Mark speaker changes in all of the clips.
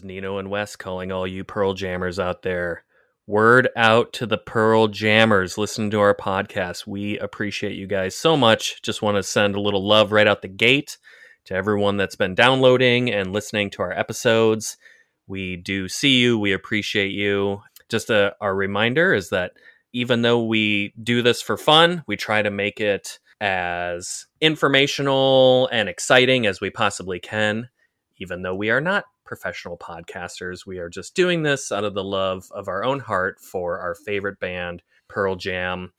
Speaker 1: Is Nino and Wes calling all you Pearl Jammers out there. Word out to the Pearl Jammers. Listen to our podcast. We appreciate you guys so much. Just want to send a little love right out the gate to everyone that's been downloading and listening to our episodes. We do see you. We appreciate you. Just a, our reminder is that even though we do this for fun, we try to make it as informational and exciting as we possibly can. Even though we are not professional podcasters, we are just doing this out of the love of our own heart for our favorite band, Pearl Jam.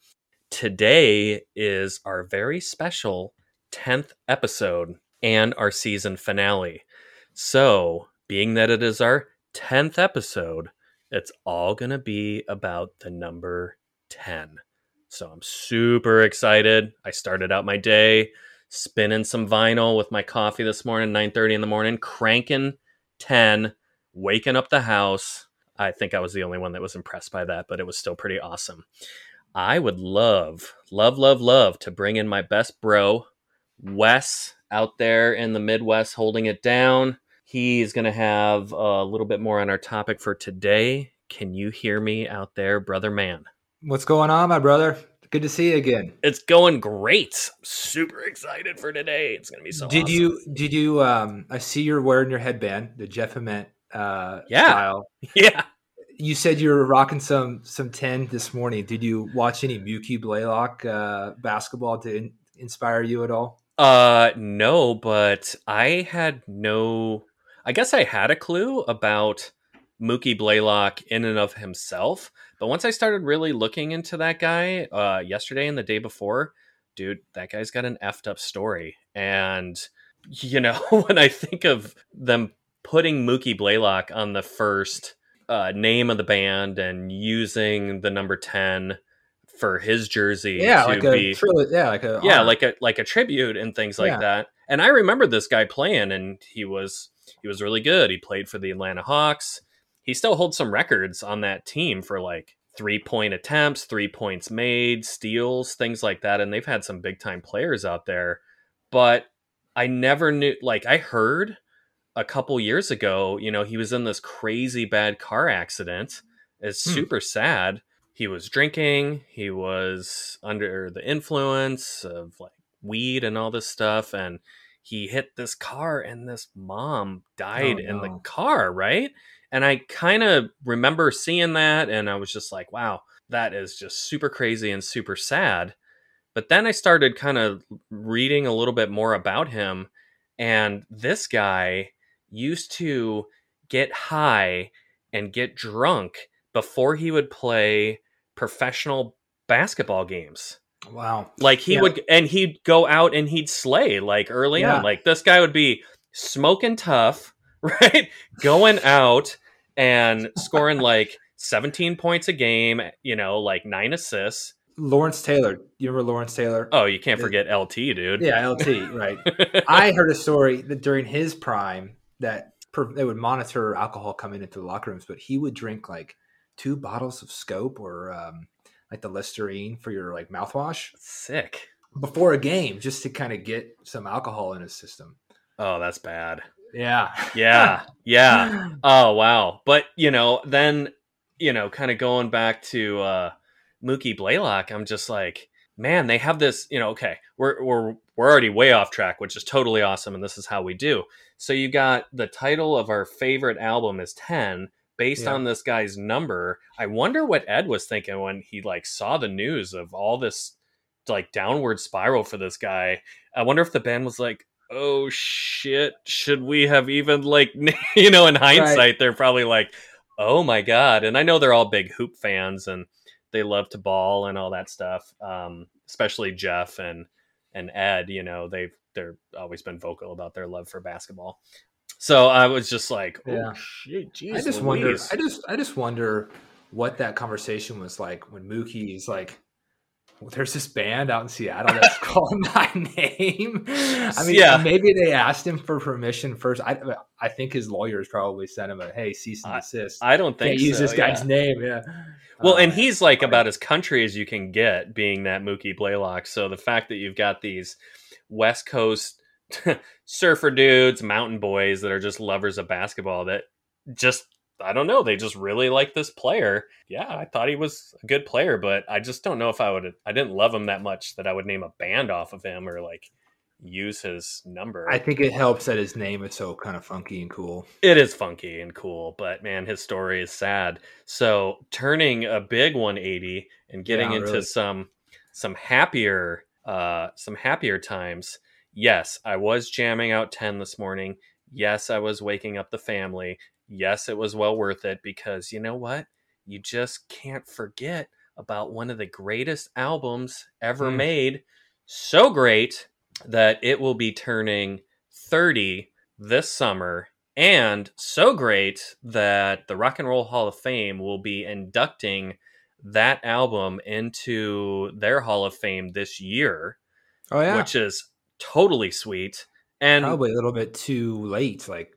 Speaker 1: Today is our very special 10th episode and our season finale. So, being that it is our 10th episode, it's all going to be about the number 10. So I'm super excited. I started out my day spinning some vinyl with my coffee this morning, 9:30 in the morning, cranking 10, waking up the house. I think I was the only one that was impressed by that, but it was still pretty awesome. I would love, love, love, love to bring in my best bro, Wes, out there in the Midwest holding it down. He's going to have a little bit more on our topic for today. Can you hear me out there, brother man?
Speaker 2: What's going on, my brother? Good to see you again.
Speaker 1: It's going great. I'm super excited for today. It's gonna be so.
Speaker 2: Did
Speaker 1: awesome.
Speaker 2: you? Did you? Um, I see you're wearing your headband, the Jeff Ament uh,
Speaker 1: Yeah.
Speaker 2: style.
Speaker 1: Yeah.
Speaker 2: You said you were rocking some some ten this morning. Did you watch any Mookie Blaylock uh, basketball to in- inspire you at all?
Speaker 1: Uh, no, but I had no. I guess I had a clue about Mookie Blaylock in and of himself, but once I started really looking into that guy, uh, yesterday and the day before, dude, that guy's got an effed up story. And you know, when I think of them putting Mookie Blaylock on the first uh, name of the band and using the number ten for his jersey
Speaker 2: Yeah,
Speaker 1: to
Speaker 2: like a
Speaker 1: be
Speaker 2: trilogy. Yeah, like a
Speaker 1: yeah
Speaker 2: honor.
Speaker 1: like a like a tribute and things like
Speaker 2: Yeah.
Speaker 1: that and i remember this guy playing and he was he was really good he played for the atlanta hawks he still holds some records on that team for like three point attempts three points made steals things like that and they've had some big time players out there. But i never knew like i heard a couple years ago you know he was in this crazy bad car accident. It's
Speaker 2: Hmm.
Speaker 1: super sad. He was drinking. He was under the influence of like weed and all this stuff and he hit this car and this mom died
Speaker 2: Oh,
Speaker 1: in the car right and i kind of remember seeing that and i was just like wow that is just super crazy and super sad but then i started kind of reading a little bit more about him and this guy used to get high and get drunk before he would play professional basketball games.
Speaker 2: wow.
Speaker 1: Like he
Speaker 2: Yeah.
Speaker 1: would, and he'd go out and he'd slay like early
Speaker 2: Yeah.
Speaker 1: on. Like this guy would be smoking tough, right? Going out and scoring like 17 points a game, you know, like nine assists.
Speaker 2: Lawrence Taylor. You remember Lawrence Taylor?
Speaker 1: Oh, you can't forget LT, dude.
Speaker 2: Yeah, LT. Right. I heard a story that during his prime that per, they would monitor alcohol coming into the locker rooms, but he would drink like two bottles of Scope or um, like the Listerine for your like mouthwash
Speaker 1: Sick.
Speaker 2: before a game just to kind of get some alcohol in his system.
Speaker 1: Oh, that's bad.
Speaker 2: Yeah.
Speaker 1: Yeah. Yeah. Oh wow. But you know, then you know, kind of going back to uh Mookie Blaylock, I'm just like, man, they have this, you know, okay, we're we're we're already way off track, which is totally awesome, and this is how we do. So you got the title of our favorite album is 10, based
Speaker 2: Yeah.
Speaker 1: on this guy's number. I wonder what Ed was thinking when he like saw the news of all this like downward spiral for this guy. I wonder if the band was like, "Oh shit, should we have even like you know, in hindsight they're probably like, "Oh my god." And I know they're all big hoop fans and they love to ball and all that stuff. Um, especially Jeff and and Ed, you know, they've they're always been vocal about their love for basketball. So I was just like, oh
Speaker 2: Yeah.
Speaker 1: shit, geez,
Speaker 2: I just wonder. I just. I just wonder what that conversation was like when Mookie is like, "There's this band out in Seattle that's called my name." I mean,
Speaker 1: Yeah.
Speaker 2: maybe they asked him for permission first. I. I think his lawyers probably sent him a, "Hey, cease and
Speaker 1: I-
Speaker 2: desist."
Speaker 1: I don't think
Speaker 2: Can't use
Speaker 1: so,
Speaker 2: this guy's
Speaker 1: yeah.
Speaker 2: name. Yeah.
Speaker 1: Well,
Speaker 2: Oh,
Speaker 1: and he's like about as country as you can get, being that Mookie Blaylock. So the fact that you've got these West Coast surfer dudes, mountain boys that are just lovers of basketball, that just I don't know. They just really like this player. Yeah, I thought he was a good player, but I just don't know if I would. I didn't love him that much that I would name a band off of him or like use his number.
Speaker 2: I think it helps that his name is so kind of funky and cool.
Speaker 1: It is funky and cool, but man, his story is sad. So turning a big 180 and getting
Speaker 2: Yeah,
Speaker 1: into
Speaker 2: really.
Speaker 1: some some happier uh some happier times. Yes, I was jamming out 10 this morning. Yes, I was waking up the family. Yes, it was well worth it because you know what? You just can't forget about one of the greatest albums ever
Speaker 2: Hmm.
Speaker 1: made. So great that it will be turning 30 this summer and so great that the Rock and Roll Hall of Fame will be inducting that album into their Hall of Fame this year,
Speaker 2: Oh yeah,
Speaker 1: which is totally sweet. And
Speaker 2: probably a little bit too late. Like,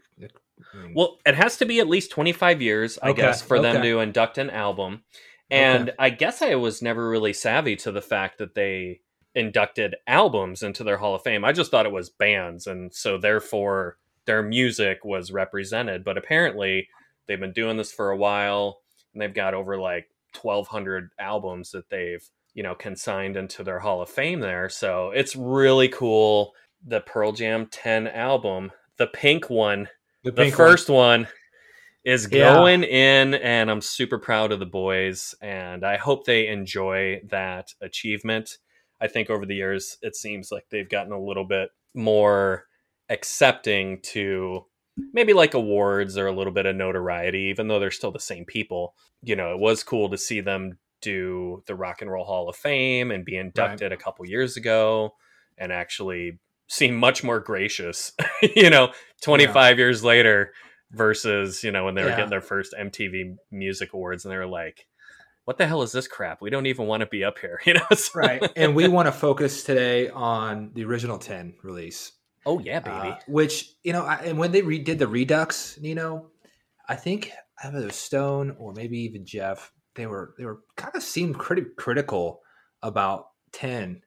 Speaker 2: Mm.
Speaker 1: well, it has to be at least 25 years, I
Speaker 2: Okay,
Speaker 1: guess, for them to induct an album. And I guess I was never really savvy to the fact that they inducted albums into their Hall of Fame. I just thought it was bands. And so therefore their music was represented. But apparently they've been doing this for a while and they've got over like 1,200 albums that they've, you know, consigned into their Hall of Fame there. So it's really cool. The Pearl Jam 10 album, the pink one, the
Speaker 2: one.
Speaker 1: first one is
Speaker 2: Yeah.
Speaker 1: going in and i'm super proud of the boys and i hope they enjoy that achievement i think over the years it seems like they've gotten a little bit more accepting to maybe like awards or a little bit of notoriety even though they're still the same people you know it was cool to see them do the rock and roll hall of fame and be inducted a couple years ago and actually seem much more gracious you know 25 years later versus you know when they were
Speaker 2: Yeah.
Speaker 1: getting their first MTV Music Awards and they were like, "What the hell is this crap? We don't even want to be up here," you know? So-
Speaker 2: right. And we want to focus today on the original ten release,
Speaker 1: oh yeah, baby.
Speaker 2: uh, which you know, I, and when they redid the Redux, you know, I think either Stone or maybe even Jeff, they were they were kind of seemed pretty critical about ten,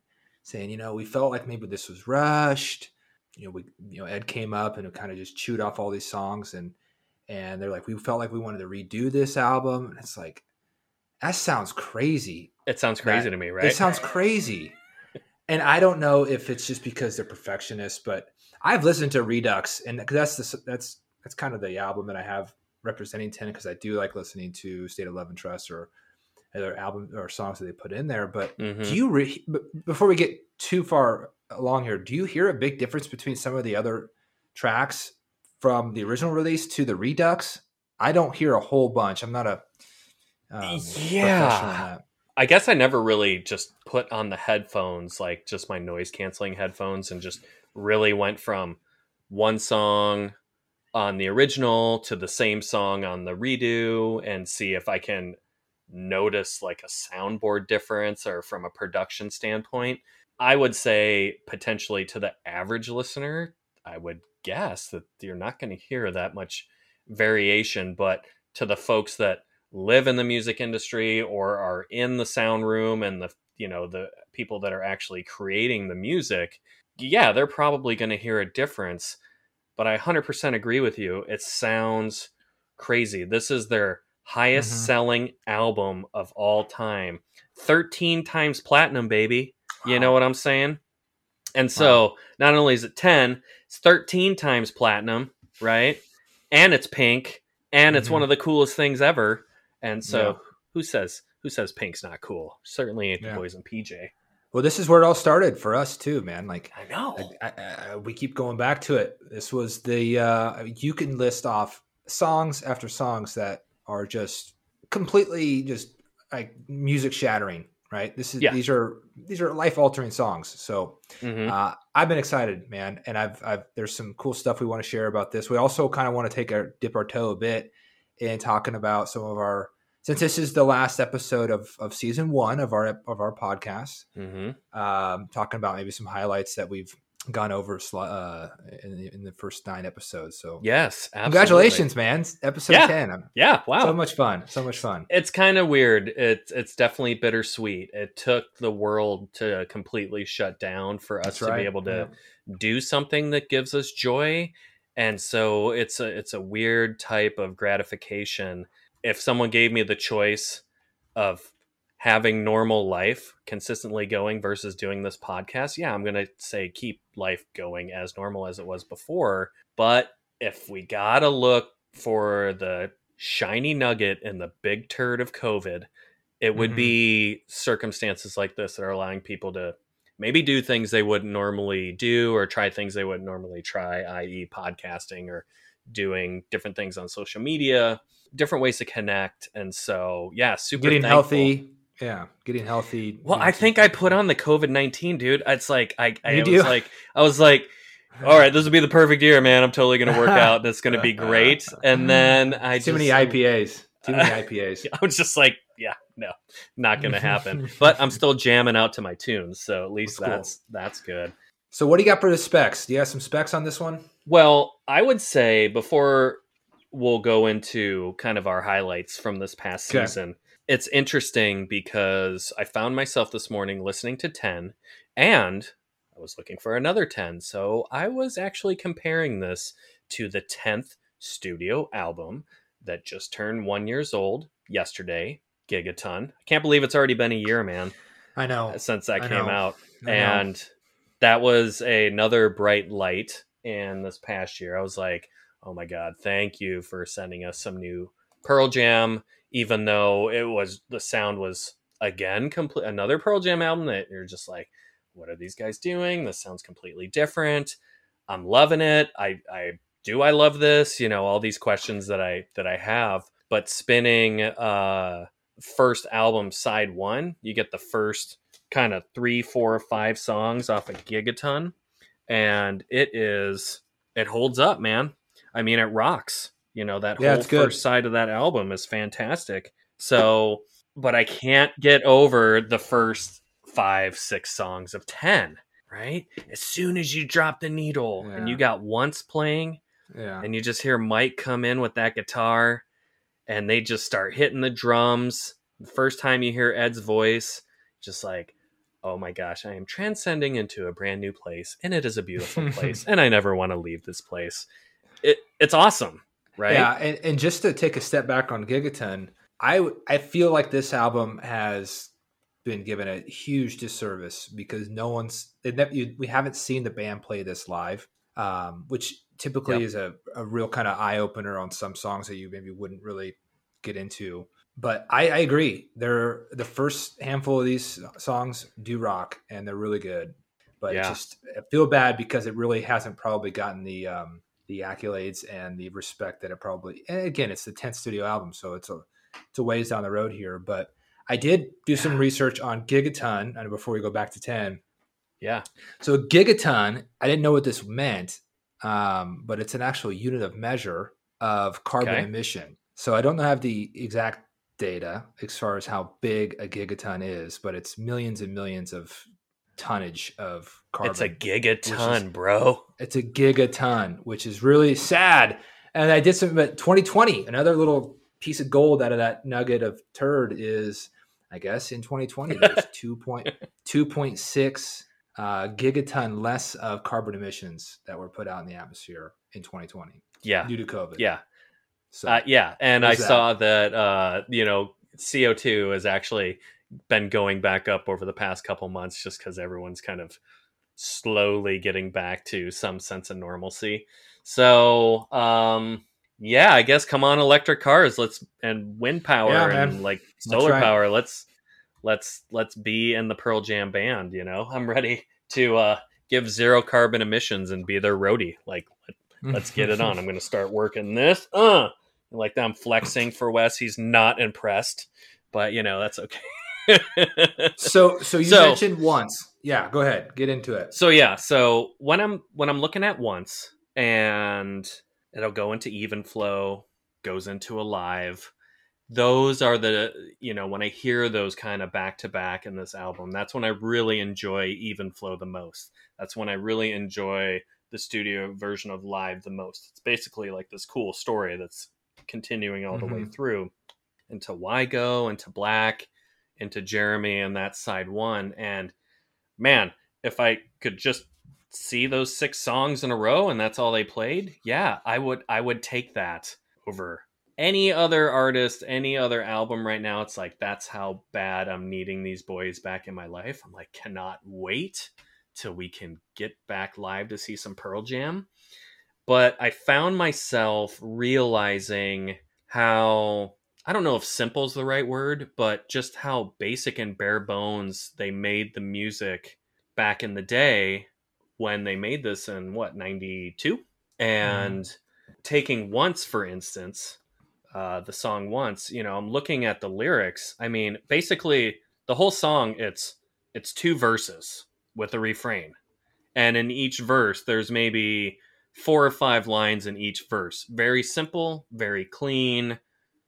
Speaker 2: saying you know we felt like maybe this was rushed. You know, we you know Ed came up and kind of just chewed off all these songs and and they're like we felt like we wanted to redo this album and it's like that sounds crazy
Speaker 1: it sounds crazy
Speaker 2: that-
Speaker 1: to me, right?
Speaker 2: it sounds crazy. and I don't know if it's just because they're perfectionists, but I've listened to Redux, and that's the that's that's kind of the album that I have representing Ten because I do like listening to State of Love and Trust or other album or songs that they put in there. But
Speaker 1: Mhm.
Speaker 2: do you re- before we get too far along here, do you hear a big difference between some of the other tracks from the original release to the Redux? I don't hear a whole bunch. I'm not a um,
Speaker 1: Yeah.
Speaker 2: professional in that.
Speaker 1: I guess I never really just put on the headphones, like just my noise canceling headphones, and just really went from one song on the original to the same song on the redo and see if I can notice like a soundboard difference or from a production standpoint. I would say potentially to the average listener, I would guess that you're not going to hear that much variation, but to the folks that live in the music industry or are in the sound room and the you know the people that are actually creating the music yeah they're probably going to hear a difference but i 100% agree with you it sounds crazy this is their highest
Speaker 2: Mhm.
Speaker 1: selling album of all time. 13 times platinum baby. You know what i'm saying? And so not only is it 10 it's 13 times platinum right? And it's pink and it's
Speaker 2: Mhm.
Speaker 1: one of the coolest things ever. And so
Speaker 2: Yeah.
Speaker 1: who says who says pink's not cool? Certainly ain't the boys in pj
Speaker 2: Well, this is where it all started for us too, man. Like
Speaker 1: i know.
Speaker 2: I, I, I, we keep going back to it. This was the uh, you can list off songs after songs that are just completely just like music shattering. Right. This is
Speaker 1: Yeah.
Speaker 2: these are these are life altering songs. So
Speaker 1: Mhm.
Speaker 2: uh, I've been excited, man, and I've, I've there's some cool stuff we want to share about this. We also kind of want to take our dip our toe a bit in talking about some of our since this is the last episode of of season one of our of our podcast
Speaker 1: Mhm.
Speaker 2: um, talking about maybe some highlights that we've gone over uh, in, the, in the first nine episodes. So,
Speaker 1: yes absolutely.
Speaker 2: congratulations, man! Episode
Speaker 1: Yeah.
Speaker 2: ten. I'm-
Speaker 1: yeah wow
Speaker 2: So much fun. So much fun.
Speaker 1: it's kind of weird. It's it's definitely bittersweet. It took the world to completely shut down for us
Speaker 2: That's
Speaker 1: to be able to do something that gives us joy. and so it's a it's a weird type of gratification if someone gave me the choice of having normal life consistently going versus doing this podcast yeah i'm going to say keep life going as normal as it was before but if we got to look for the shiny nugget in the big turd of covid it would
Speaker 2: Mhm.
Speaker 1: be circumstances like this that are allowing people to maybe do things they wouldn't normally do or try things they wouldn't normally try, i.e., podcasting or doing different things on social media, different ways to connect. And so, yeah, super
Speaker 2: getting
Speaker 1: thankful.
Speaker 2: healthy. Yeah, getting healthy.
Speaker 1: Well, I think I put on the COVID nineteen, dude. It's like I, I
Speaker 2: You
Speaker 1: was
Speaker 2: do?
Speaker 1: like, I was like, all right, this will be the perfect year, man. I'm totally gonna work out. That's gonna be great. And then I
Speaker 2: too
Speaker 1: just,
Speaker 2: many IPAs. Too many IPAs.
Speaker 1: I was just like, yeah, no, not gonna happen. but I'm still jamming out to my tunes, so at least
Speaker 2: That's cool.
Speaker 1: that's that's good.
Speaker 2: So, what do you got for the specs? Do you have some specs on this one?
Speaker 1: Well, I would say before we'll go into kind of our highlights from this past
Speaker 2: Okay.
Speaker 1: season, it's interesting because I found myself this morning listening to 10 and I was looking for another 10. So I was actually comparing this to the 10th studio album that just turned one years old yesterday, Gigaton. I can't believe it's already been a year, man,
Speaker 2: I know.
Speaker 1: Uh, since that
Speaker 2: I
Speaker 1: came
Speaker 2: know.
Speaker 1: out
Speaker 2: I know.
Speaker 1: and that was another bright light in this past year. I was like, "Oh my god, thank you for sending us some new Pearl Jam." Even though it was the sound was again complete another Pearl Jam album that you're just like, "What are these guys doing? This sounds completely different." I'm loving it. I I do I love this? You know, all these questions that I that I have. But spinning uh first album side one, you get the first kind of three, four, five songs off of Gigaton, and it is it holds up, man. I mean, it rocks. You know that
Speaker 2: Yeah,
Speaker 1: whole first side of that album is fantastic. So, but I can't get over the first five, six songs of ten. Right, as soon as you drop the needle and you got once playing,
Speaker 2: Yeah.
Speaker 1: and you just hear Mike come in with that guitar and they just start hitting the drums. The first time you hear Ed's voice, just like, oh my gosh, I am transcending into a brand new place and it is a beautiful place and I never want to leave this place. It it's awesome, right?
Speaker 2: Yeah, and, and just to take a step back on Gigaton, I I feel like this album has been given a huge disservice because no one's never, you, we haven't seen the band play this live, um, which typically
Speaker 1: Yep.
Speaker 2: is a, a real kind of eye opener on some songs that you maybe wouldn't really get into. But I, I agree. They're the first handful of these songs do rock and they're really good. But
Speaker 1: Yeah.
Speaker 2: just I feel bad because it really hasn't probably gotten the um, the accolades and the respect that it probably. Again, it's the tenth studio album, so it's a it's a ways down the road here. But I did do some research on Gigaton, and before we go back to ten,
Speaker 1: Yeah.
Speaker 2: so gigaton, I didn't know what this meant, um, but it's an actual unit of measure of carbon
Speaker 1: Okay.
Speaker 2: emission. So I don't have the exact data as far as how big a gigaton is, but it's millions and millions of tonnage of carbon.
Speaker 1: It's a gigaton,
Speaker 2: is-
Speaker 1: bro.
Speaker 2: It's a gigaton, which is really sad. And I did some, but 2020, another little piece of gold out of that nugget of turd is, I guess, in 2020, there's 2.2.6 uh, gigaton less of carbon emissions that were put out in the atmosphere in 2020
Speaker 1: Yeah.
Speaker 2: due to COVID.
Speaker 1: Yeah.
Speaker 2: So,
Speaker 1: Uh, yeah, and I
Speaker 2: that.
Speaker 1: saw that uh, you know CO two is actually been going back up over the past couple months, just because everyone's kind of slowly getting back to some sense of normalcy. So, um, yeah, I guess come on, electric cars, let's and wind power
Speaker 2: Yeah,
Speaker 1: and like solar
Speaker 2: right.
Speaker 1: power. Let's let's let's be in the Pearl Jam band. You know, I'm ready to uh, give zero carbon emissions and be their roadie. Like, let's get it on. I'm going to start working this. Uh, like that I'm flexing for Wes. He's not impressed, but you know that's okay.
Speaker 2: So, so you
Speaker 1: So-
Speaker 2: mentioned once. Yeah, go ahead. Get into it.
Speaker 1: so yeah, so when I'm when I'm looking at once, and it'll go into even flow, goes into alive. Those are the you know when I hear those kind of back to back in this album, that's when I really enjoy even flow the most. That's when I really enjoy the studio version of live the most. It's basically like this cool story that's continuing all the way
Speaker 2: Mhm.
Speaker 1: through into Why Go, into Black, into Jeremy, and that side one. And man, if I could just see those six songs in a row and that's all they played, yeah, I would I would take that over any other artist, any other album right now. It's like that's how bad I'm needing these boys back in my life. I'm like cannot wait till we can get back live to see some Pearl Jam. But I found myself realizing how I don't know if simple is the right word, but just how basic and bare bones they made the music back in the day when they made this in what 92 and mm. taking once for instance uh, the song once you know i'm looking at the lyrics. I mean basically the whole song it's it's two verses with a refrain. And in each verse there's maybe four or five lines in each verse. Very simple very clean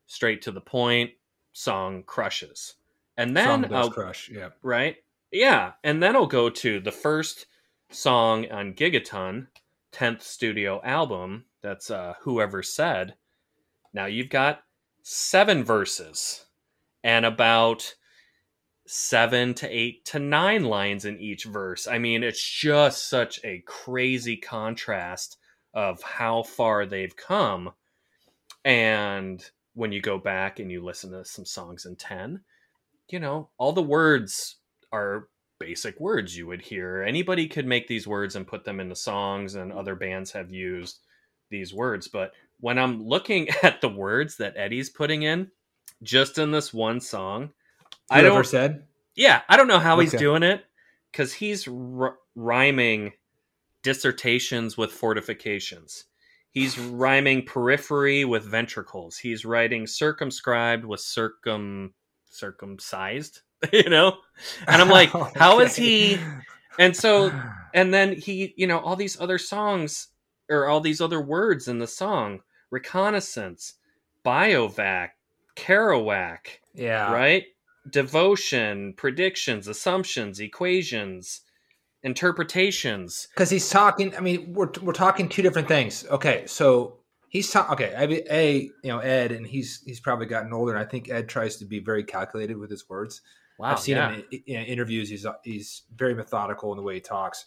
Speaker 1: straight to the point song crushes and then
Speaker 2: I'll crush yeah
Speaker 1: right yeah and then i'll go to the first song on Gigaton, 10th studio album. That's uh, Who Ever Said. Now you've got seven verses and about seven to eight to nine lines in each verse. I mean, it's just such a crazy contrast of how far they've come. And when you go back and you listen to some songs in 10, you know, all the words are basic words you would hear. Anybody could make these words and put them into songs, and other bands have used these words. But when I'm looking at the words that Eddie's putting in, just in this one song,
Speaker 2: I don't said.
Speaker 1: Yeah, I don't know how okay. he's doing it because he's r- rhyming dissertations with fortifications. He's rhyming periphery with ventricles. He's writing circumscribed with circum circumcised. you know? And I'm like, okay. how is he? And so, and then he, you know, all these other songs or all these other words in the song reconnaissance, biovac, Kerouac.
Speaker 2: Yeah.
Speaker 1: Right? Devotion, predictions, assumptions, equations, interpretations.
Speaker 2: Because he's talking, I mean, we're, we're talking two different things. Okay. So he's talking okay I mean, a you know ed and he's he's probably gotten older and i think ed tries to be very calculated with his words Wow, I've seen yeah. him in, in, interviews. He's he's very methodical in the way he talks.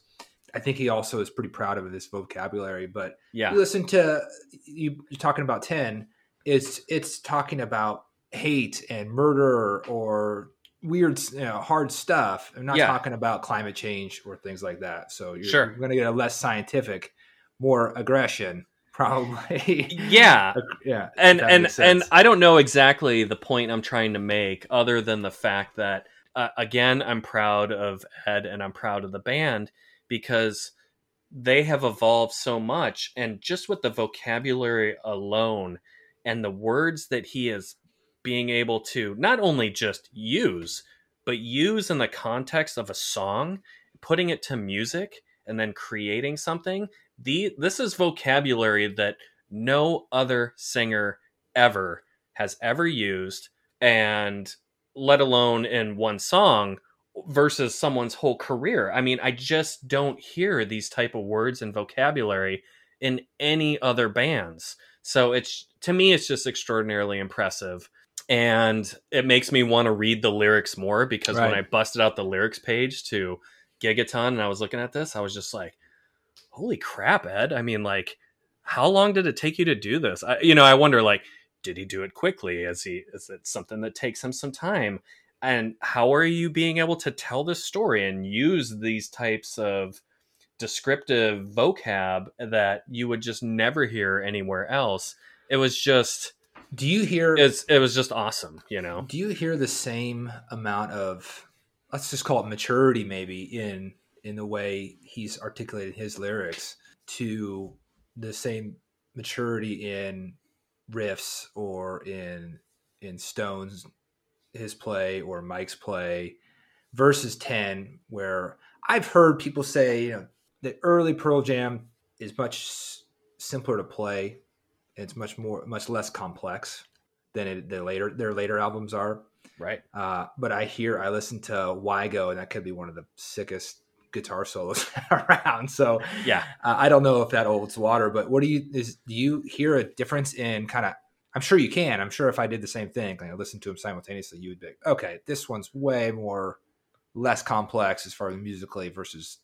Speaker 2: I think he also is pretty proud of this vocabulary. But
Speaker 1: yeah,
Speaker 2: you listen to you, you're talking about ten. It's it's talking about hate and murder or weird, you know, hard stuff. I'm not yeah. talking about climate change or things like that. So you're,
Speaker 1: sure.
Speaker 2: you're going to get a less scientific, more aggression probably
Speaker 1: yeah
Speaker 2: yeah
Speaker 1: and and and i don't know exactly the point i'm trying to make other than the fact that uh, again i'm proud of ed and i'm proud of the band because they have evolved so much and just with the vocabulary alone and the words that he is being able to not only just use but use in the context of a song putting it to music and then creating something the this is vocabulary that no other singer ever has ever used and let alone in one song versus someone's whole career. I mean, I just don't hear these type of words and vocabulary in any other bands. So it's to me it's just extraordinarily impressive and it makes me want to read the lyrics more because right. when I busted out the lyrics page to Gigaton and I was looking at this, I was just like, holy crap, Ed. I mean, like, how long did it take you to do this? I, you know, I wonder, like, did he do it quickly? Is he is it something that takes him some time? And how are you being able to tell this story and use these types of descriptive vocab that you would just never hear anywhere else? It was just
Speaker 2: do you hear
Speaker 1: it's it was just awesome, you know.
Speaker 2: Do you hear the same amount of let's just call it maturity maybe in in the way he's articulated his lyrics to the same maturity in riffs or in in Stone's his play or Mike's play versus 10 where I've heard people say, you know, the early Pearl Jam is much simpler to play. It's much more much less complex than it, the later their later albums are.
Speaker 1: Right.
Speaker 2: Uh, but I hear I listen to Why Go and that could be one of the sickest guitar solos around. So
Speaker 1: yeah,
Speaker 2: uh, I don't know if that holds water. But what do you is do you hear a difference in kind of? I'm sure you can. I'm sure if I did the same thing, like I listened to them simultaneously, you would be okay. This one's way more less complex as far as musically versus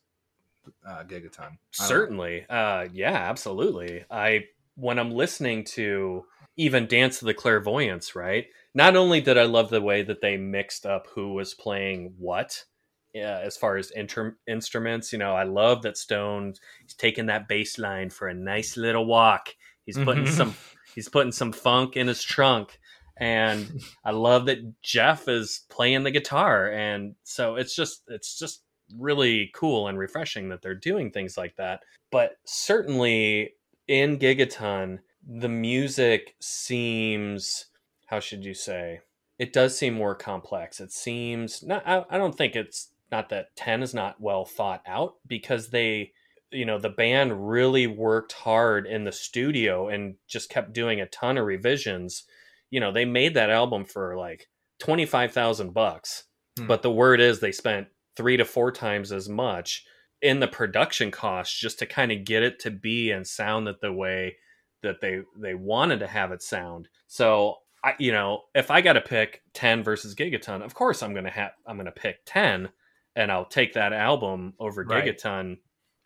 Speaker 2: uh, Gigaton.
Speaker 1: Certainly, uh, yeah, absolutely. I when I'm listening to even Dance of the Clairvoyants, right? Not only did I love the way that they mixed up who was playing what, yeah, as far as inter- instruments, you know, I love that Stone he's taking that bass line for a nice little walk. He's putting mm-hmm. some he's putting some funk in his trunk. And I love that Jeff is playing the guitar. And so it's just it's just really cool and refreshing that they're doing things like that. But certainly in Gigaton, the music seems how should you say? It does seem more complex. It seems not I, I don't think it's not that 10 is not well thought out because they you know the band really worked hard in the studio and just kept doing a ton of revisions you know they made that album for like 25,000 bucks hmm. but the word is they spent 3 to 4 times as much in the production costs just to kind of get it to be and sound that the way that they they wanted to have it sound so I, you know if i got to pick 10 versus gigaton of course i'm going to have i'm going to pick 10 and I'll take that album over right. Gigaton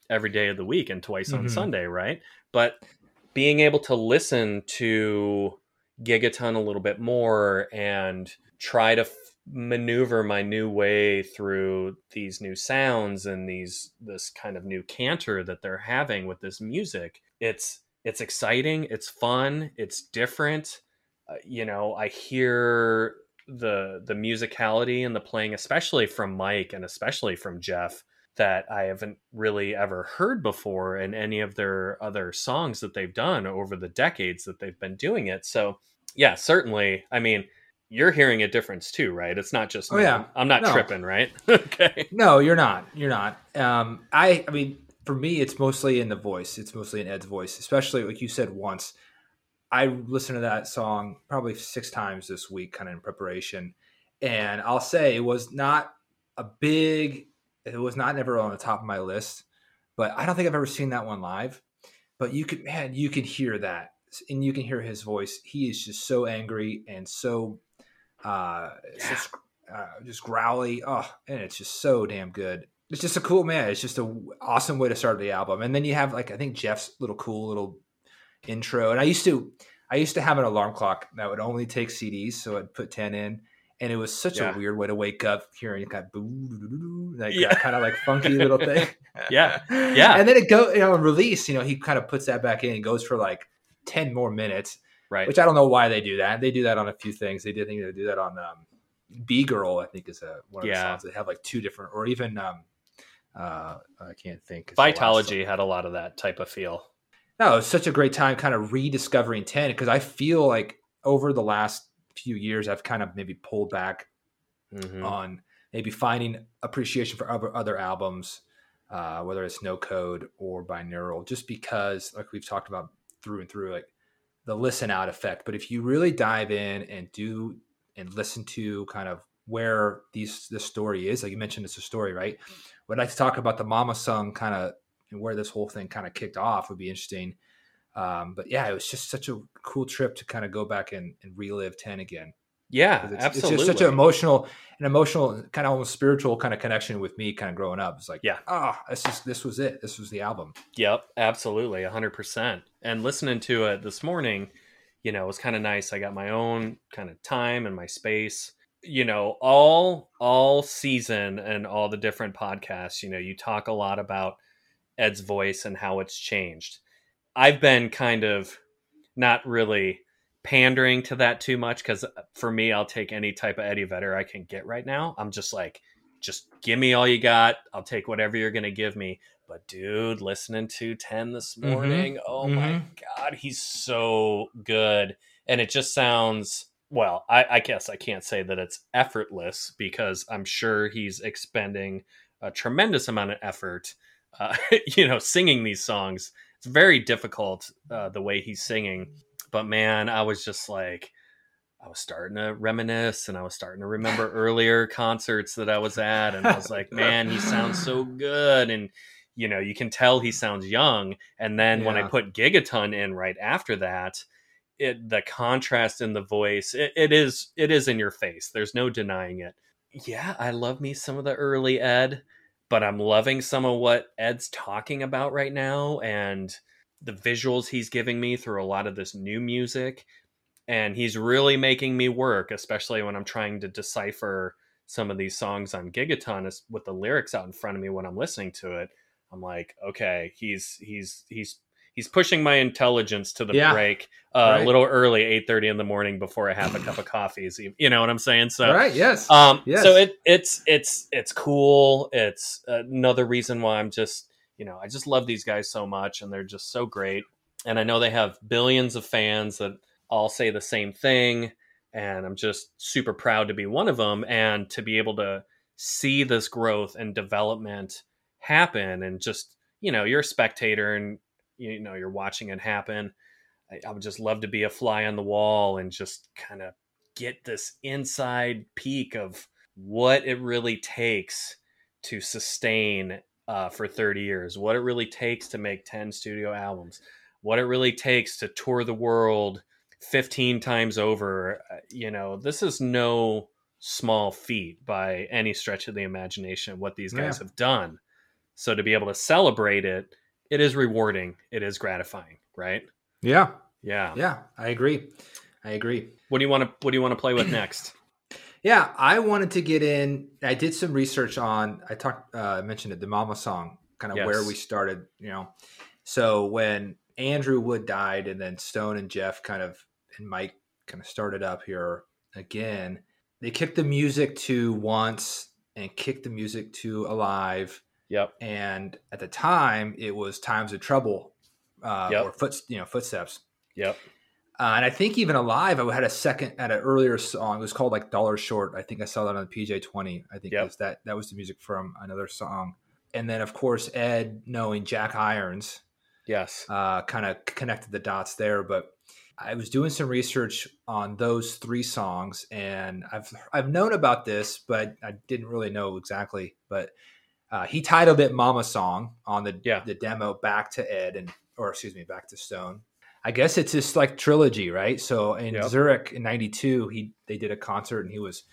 Speaker 1: every day of the week and twice mm-hmm. on Sunday, right? But being able to listen to Gigaton a little bit more and try to maneuver my new way through these new sounds and these this kind of new canter that they're having with this music it's it's exciting it's fun it's different uh, you know i hear the the musicality and the playing, especially from Mike and especially from Jeff, that I haven't really ever heard before in any of their other songs that they've done over the decades that they've been doing it. So yeah, certainly. I mean, you're hearing a difference too, right? It's not just
Speaker 2: oh yeah,
Speaker 1: I'm not no. tripping, right? okay.
Speaker 2: No, you're not. You're not. Um, I I mean, for me, it's mostly in the voice. It's mostly in Ed's voice, especially like you said once. I listened to that song probably six times this week, kind of in preparation. And I'll say it was not a big, it was not never on the top of my list, but I don't think I've ever seen that one live. But you could, man, you can hear that. And you can hear his voice. He is just so angry and so, uh, yeah. just, uh, just growly. Oh, and it's just so damn good. It's just a cool man. It's just a awesome way to start the album. And then you have like I think Jeff's little cool little intro. And I used to I used to have an alarm clock that would only take CDs, so I'd put ten in, and it was such yeah. a weird way to wake up hearing that boo, like yeah. kind of like funky little thing.
Speaker 1: yeah, yeah.
Speaker 2: And then it go you know release. You know he kind of puts that back in and goes for like ten more minutes.
Speaker 1: Right.
Speaker 2: Which I don't know why they do that. They do that on a few things. They did think they do that on um, Bee Girl. I think is a one of yeah. the songs. They have like two different, or even um, uh, I can't think.
Speaker 1: Vitology had a lot of that type of feel
Speaker 2: no, it's such a great time kind of rediscovering 10 because I feel like over the last few years, I've kind of maybe pulled back mm-hmm. on maybe finding appreciation for other, other albums, uh, whether it's No Code or Binaural, just because, like we've talked about through and through, like the listen out effect. But if you really dive in and do and listen to kind of where these this story is, like you mentioned, it's a story, right? Would like to talk about the Mamasan kind of and where this whole thing kind of kicked off would be interesting. Um, but yeah, it was just such a cool trip to kind of go back and, and relive 10 again.
Speaker 1: Yeah,
Speaker 2: it's,
Speaker 1: absolutely.
Speaker 2: It's just such an emotional, an emotional, kind of almost spiritual kind of connection with me, kind of growing up. It's like,
Speaker 1: yeah,
Speaker 2: ah, oh, this is this was it. This was the album.
Speaker 1: Yep, absolutely, hundred percent. And listening to it this morning, you know, it was kind of nice. I got my own kind of time and my space. You know, all all season and all the different podcasts. You know, you talk a lot about Ed's voice and how it's changed. I've been kind of not really pandering to that too much because uh, for me, I'll take any type of Eddie Vedder I can get right now. I'm just like, just give me all you got. I'll take whatever you're going to give me. But dude, listening to 10 this mm-hmm. morning, mm-hmm. oh mm-hmm. my God, he's so good. And it just sounds, well, I, I guess I can't say that it's effortless because I'm sure he's expending a tremendous amount of effort uh, you know, singing these songs. It's very difficult uh, the way he's singing. But man, I was just like, I was starting to reminisce and I was starting to remember earlier concerts that I was at. And I was like, man, he sounds so good. And, you know, you can tell he sounds young. And then yeah. when I put Gigaton in right after that, it the contrast in the voice, it, it is it is in your face. There's no denying it. Yeah, I love me some of the early Ed but I'm loving some of what Ed's talking about right now and the visuals he's giving me through a lot of this new music. And he's really making me work, especially when I'm trying to decipher some of these songs on Gigaton is with the lyrics out in front of me when I'm listening to it. I'm like, okay, he's he's he's he's pushing my intelligence to the yeah, break uh, right. a little early, eight thirty in the morning before I have a cup of coffee. You know what I'm saying? So
Speaker 2: right, yes,
Speaker 1: um,
Speaker 2: yes.
Speaker 1: So it it's it's it's cool. It's another reason why I'm just you know I just love these guys so much, and they're just so great. And I know they have billions of fans that all say the same thing, and I'm just super proud to be one of them and to be able to see this growth and development happen and just you know you're a spectator and you know you're watching it happen I, I would just love to be a fly on the wall and just kind of get this inside peek of what it really takes to sustain uh, for 30 years what it really takes to make 10 studio albums what it really takes to tour the world 15 times over uh, you know this is no small feat by any stretch of the imagination what these guys yeah. have done so to be able to celebrate it it is rewarding. It is gratifying, right?
Speaker 2: Yeah.
Speaker 1: Yeah.
Speaker 2: Yeah, I agree. I agree.
Speaker 1: What do you want to what do you want to play with next?
Speaker 2: Yeah, I wanted to get in I did some research on I talked uh, mentioned it the Mama song, kind of yes. where we started, you know. So when Andrew Wood died and then Stone and Jeff kind of and Mike kind of started up here again, they kicked the music to once and kicked the music to alive
Speaker 1: Yep.
Speaker 2: And at the time, it was times of trouble, uh, yep. or foot, you know, footsteps.
Speaker 1: Yep.
Speaker 2: Uh, and I think even alive, I had a second at an earlier song. It was called like Dollar Short. I think I saw that on the PJ Twenty. I think yep. that that was the music from another song. And then of course Ed knowing Jack Irons,
Speaker 1: yes,
Speaker 2: uh, kind of connected the dots there. But I was doing some research on those three songs, and I've I've known about this, but I didn't really know exactly. But uh, he titled it "Mama Song" on the
Speaker 1: yeah.
Speaker 2: the demo back to Ed and or excuse me back to Stone. I guess it's just like trilogy, right? So in yep. Zurich in '92, he they did a concert and he was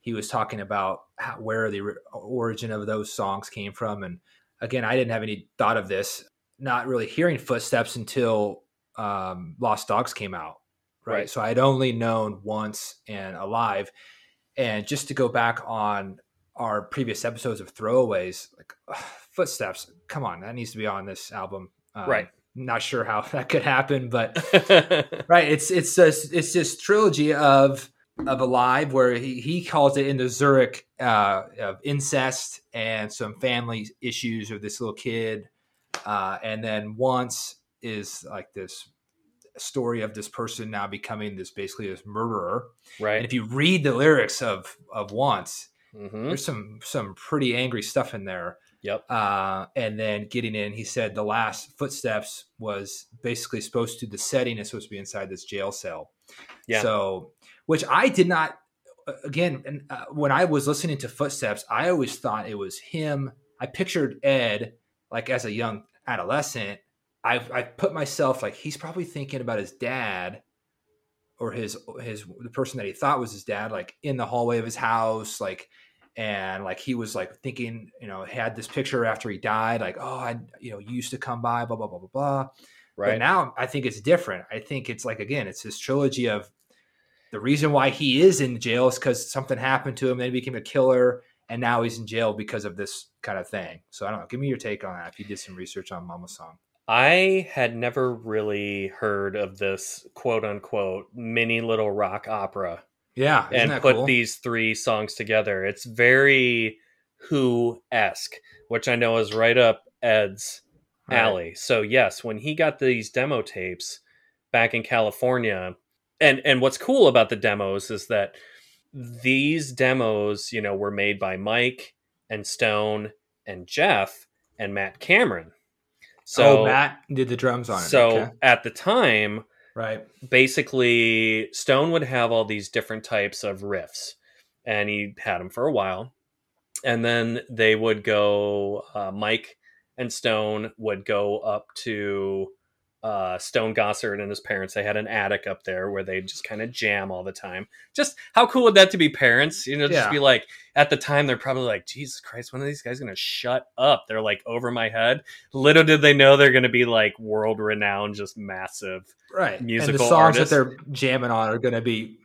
Speaker 2: he was talking about how, where the origin of those songs came from. And again, I didn't have any thought of this, not really hearing Footsteps until um, Lost Dogs came out, right? right? So I'd only known once and Alive. And just to go back on our previous episodes of throwaways like ugh, footsteps come on that needs to be on this album
Speaker 1: um, right
Speaker 2: not sure how that could happen but right it's it's this it's this trilogy of of alive where he, he calls it in the zurich uh, of incest and some family issues of this little kid uh, and then once is like this story of this person now becoming this basically this murderer
Speaker 1: right
Speaker 2: and if you read the lyrics of of once
Speaker 1: Mm-hmm.
Speaker 2: There's some some pretty angry stuff in there.
Speaker 1: Yep.
Speaker 2: Uh, and then getting in, he said the last footsteps was basically supposed to the setting is supposed to be inside this jail cell.
Speaker 1: Yeah.
Speaker 2: So, which I did not. Again, uh, when I was listening to Footsteps, I always thought it was him. I pictured Ed like as a young adolescent. I I put myself like he's probably thinking about his dad or his his the person that he thought was his dad like in the hallway of his house like and like he was like thinking you know had this picture after he died like oh i you know used to come by blah blah blah blah blah. Right. but now i think it's different. I think it's like again it's this trilogy of the reason why he is in jail is because something happened to him then he became a killer and now he's in jail because of this kind of thing. So i don't know. Give me your take on that if you did some research on mama song.
Speaker 1: I had never really heard of this quote unquote mini little rock opera.
Speaker 2: Yeah.
Speaker 1: And put cool? these three songs together. It's very Who esque, which I know is right up Ed's right. alley. So, yes, when he got these demo tapes back in California, and, and what's cool about the demos is that these demos, you know, were made by Mike and Stone and Jeff and Matt Cameron so
Speaker 2: oh, Matt did the drums on it.
Speaker 1: So okay. at the time,
Speaker 2: right,
Speaker 1: basically Stone would have all these different types of riffs, and he had them for a while, and then they would go. Uh, Mike and Stone would go up to uh, Stone Gossard and his parents. They had an attic up there where they just kind of jam all the time. Just how cool would that to be parents? You know, just
Speaker 2: Yeah.
Speaker 1: be like at the time they're probably like, Jesus Christ, when are these guys gonna shut up? They're like over my head. Little did they know they're gonna be like world renowned, just massive.
Speaker 2: right. and the songs
Speaker 1: artists.
Speaker 2: that they're jamming on are going to be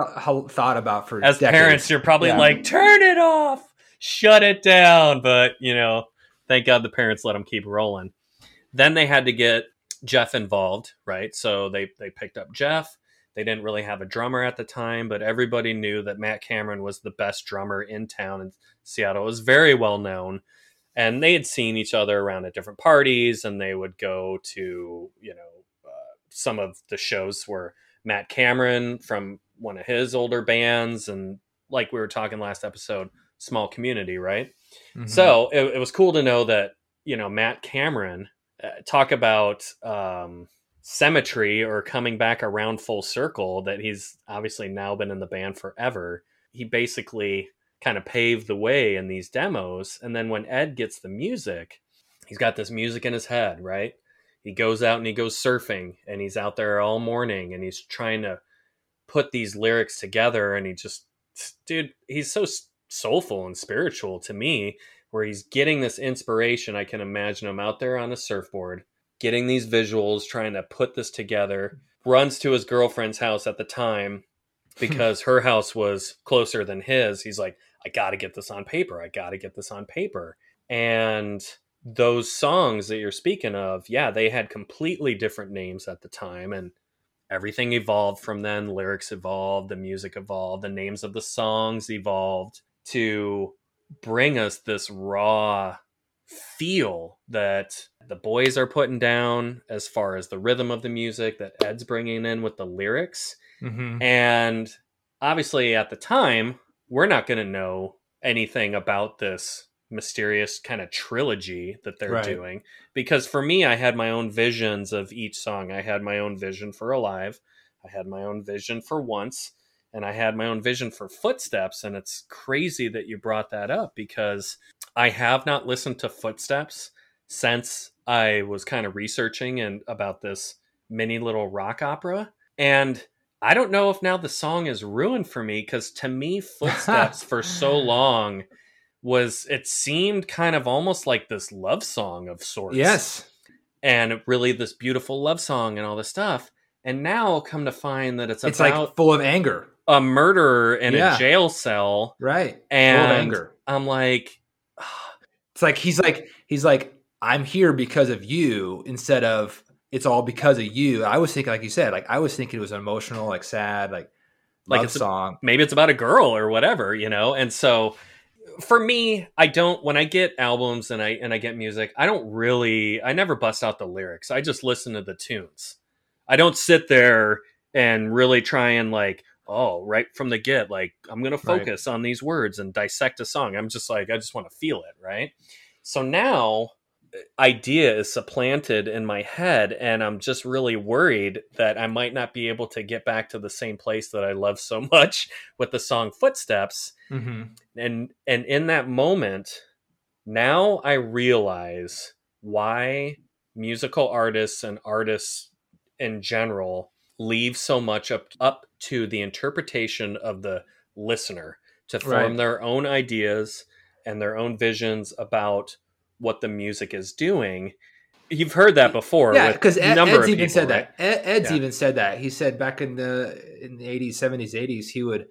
Speaker 2: th- thought about for
Speaker 1: As
Speaker 2: decades.
Speaker 1: parents, you're probably
Speaker 2: Yeah.
Speaker 1: like, turn it off, shut it down. But you know, thank God the parents let them keep rolling. Then they had to get Jeff involved, right? So they they picked up Jeff. They didn't really have a drummer at the time, but everybody knew that Matt Cameron was the best drummer in town in Seattle. It was very well known. And they had seen each other around at different parties, and they would go to, you know, uh, some of the shows where Matt Cameron from one of his older bands, and like we were talking last episode, small community, right?
Speaker 2: Mhm.
Speaker 1: So it, it was cool to know that you know Matt Cameron uh, talk about um, symmetry or coming back around full circle. That he's obviously now been in the band forever. He basically kind of paved the way in these demos, and then when Ed gets the music, he's got this music in his head, right? He goes out and he goes surfing, and he's out there all morning, and he's trying to put these lyrics together, and he just, dude, he's so soulful and spiritual to me where he's getting this inspiration. I can imagine him out there on a surfboard, getting these visuals, trying to put this together. Runs to his girlfriend's house at the time because her house was closer than his. He's like, I got to get this on paper. I got to get this on paper. And those songs that you're speaking of, yeah, they had completely different names at the time. And everything evolved from then. Lyrics evolved, the music evolved, the names of the songs evolved to bring us this raw feel that the boys are putting down as far as the rhythm of the music that Ed's bringing in with the lyrics.
Speaker 2: Mhm.
Speaker 1: And obviously, at the time, we're not going to know anything about this mysterious kind of trilogy that they're
Speaker 2: Right.
Speaker 1: doing. Because for me, I had my own visions of each song. I had my own vision for Alive, I had my own vision for Once, and I had my own vision for Footsteps. And it's crazy that you brought that up because I have not listened to Footsteps since I was kind of researching and about this mini little rock opera. And I don't know if now the song is ruined for me because to me, Footsteps for so long was it seemed kind of almost like this love song of sorts.
Speaker 2: Yes.
Speaker 1: And really this beautiful love song and all this stuff. And now come to find that it's,
Speaker 2: It's
Speaker 1: about
Speaker 2: like full of anger.
Speaker 1: A murderer in
Speaker 2: Yeah.
Speaker 1: a jail cell.
Speaker 2: Right.
Speaker 1: And
Speaker 2: anger.
Speaker 1: I'm like,
Speaker 2: It's like he's like he's like I'm here because of you instead of it's all because of you. I was thinking like you said, like I was thinking it was emotional, like sad, like
Speaker 1: Like a-
Speaker 2: song.
Speaker 1: maybe it's about a girl or whatever, you know? And so for me, I don't when I get albums and I and I get music, I don't really I never bust out the lyrics. I just listen to the tunes. I don't sit there and really try and like, oh, right from the get, like I'm gonna
Speaker 2: Right.
Speaker 1: focus on these words and dissect a song. I'm just like, I just want to feel it, right? So now idea is supplanted in my head and i'm just really worried that i might not be able to get back to the same place that i love so much with the song footsteps
Speaker 2: Mm-hmm.
Speaker 1: and and in that moment now i realize why musical artists and artists in general leave so much up up to the interpretation of the listener to form
Speaker 2: Right.
Speaker 1: their own ideas and their own visions about what the music is doing you've heard that before
Speaker 2: Yeah, because Ed, Ed's even
Speaker 1: people,
Speaker 2: said
Speaker 1: right?
Speaker 2: that. Ed, Ed's
Speaker 1: Yeah.
Speaker 2: even said that. He said back in the in the eighties, seventies, eighties, he would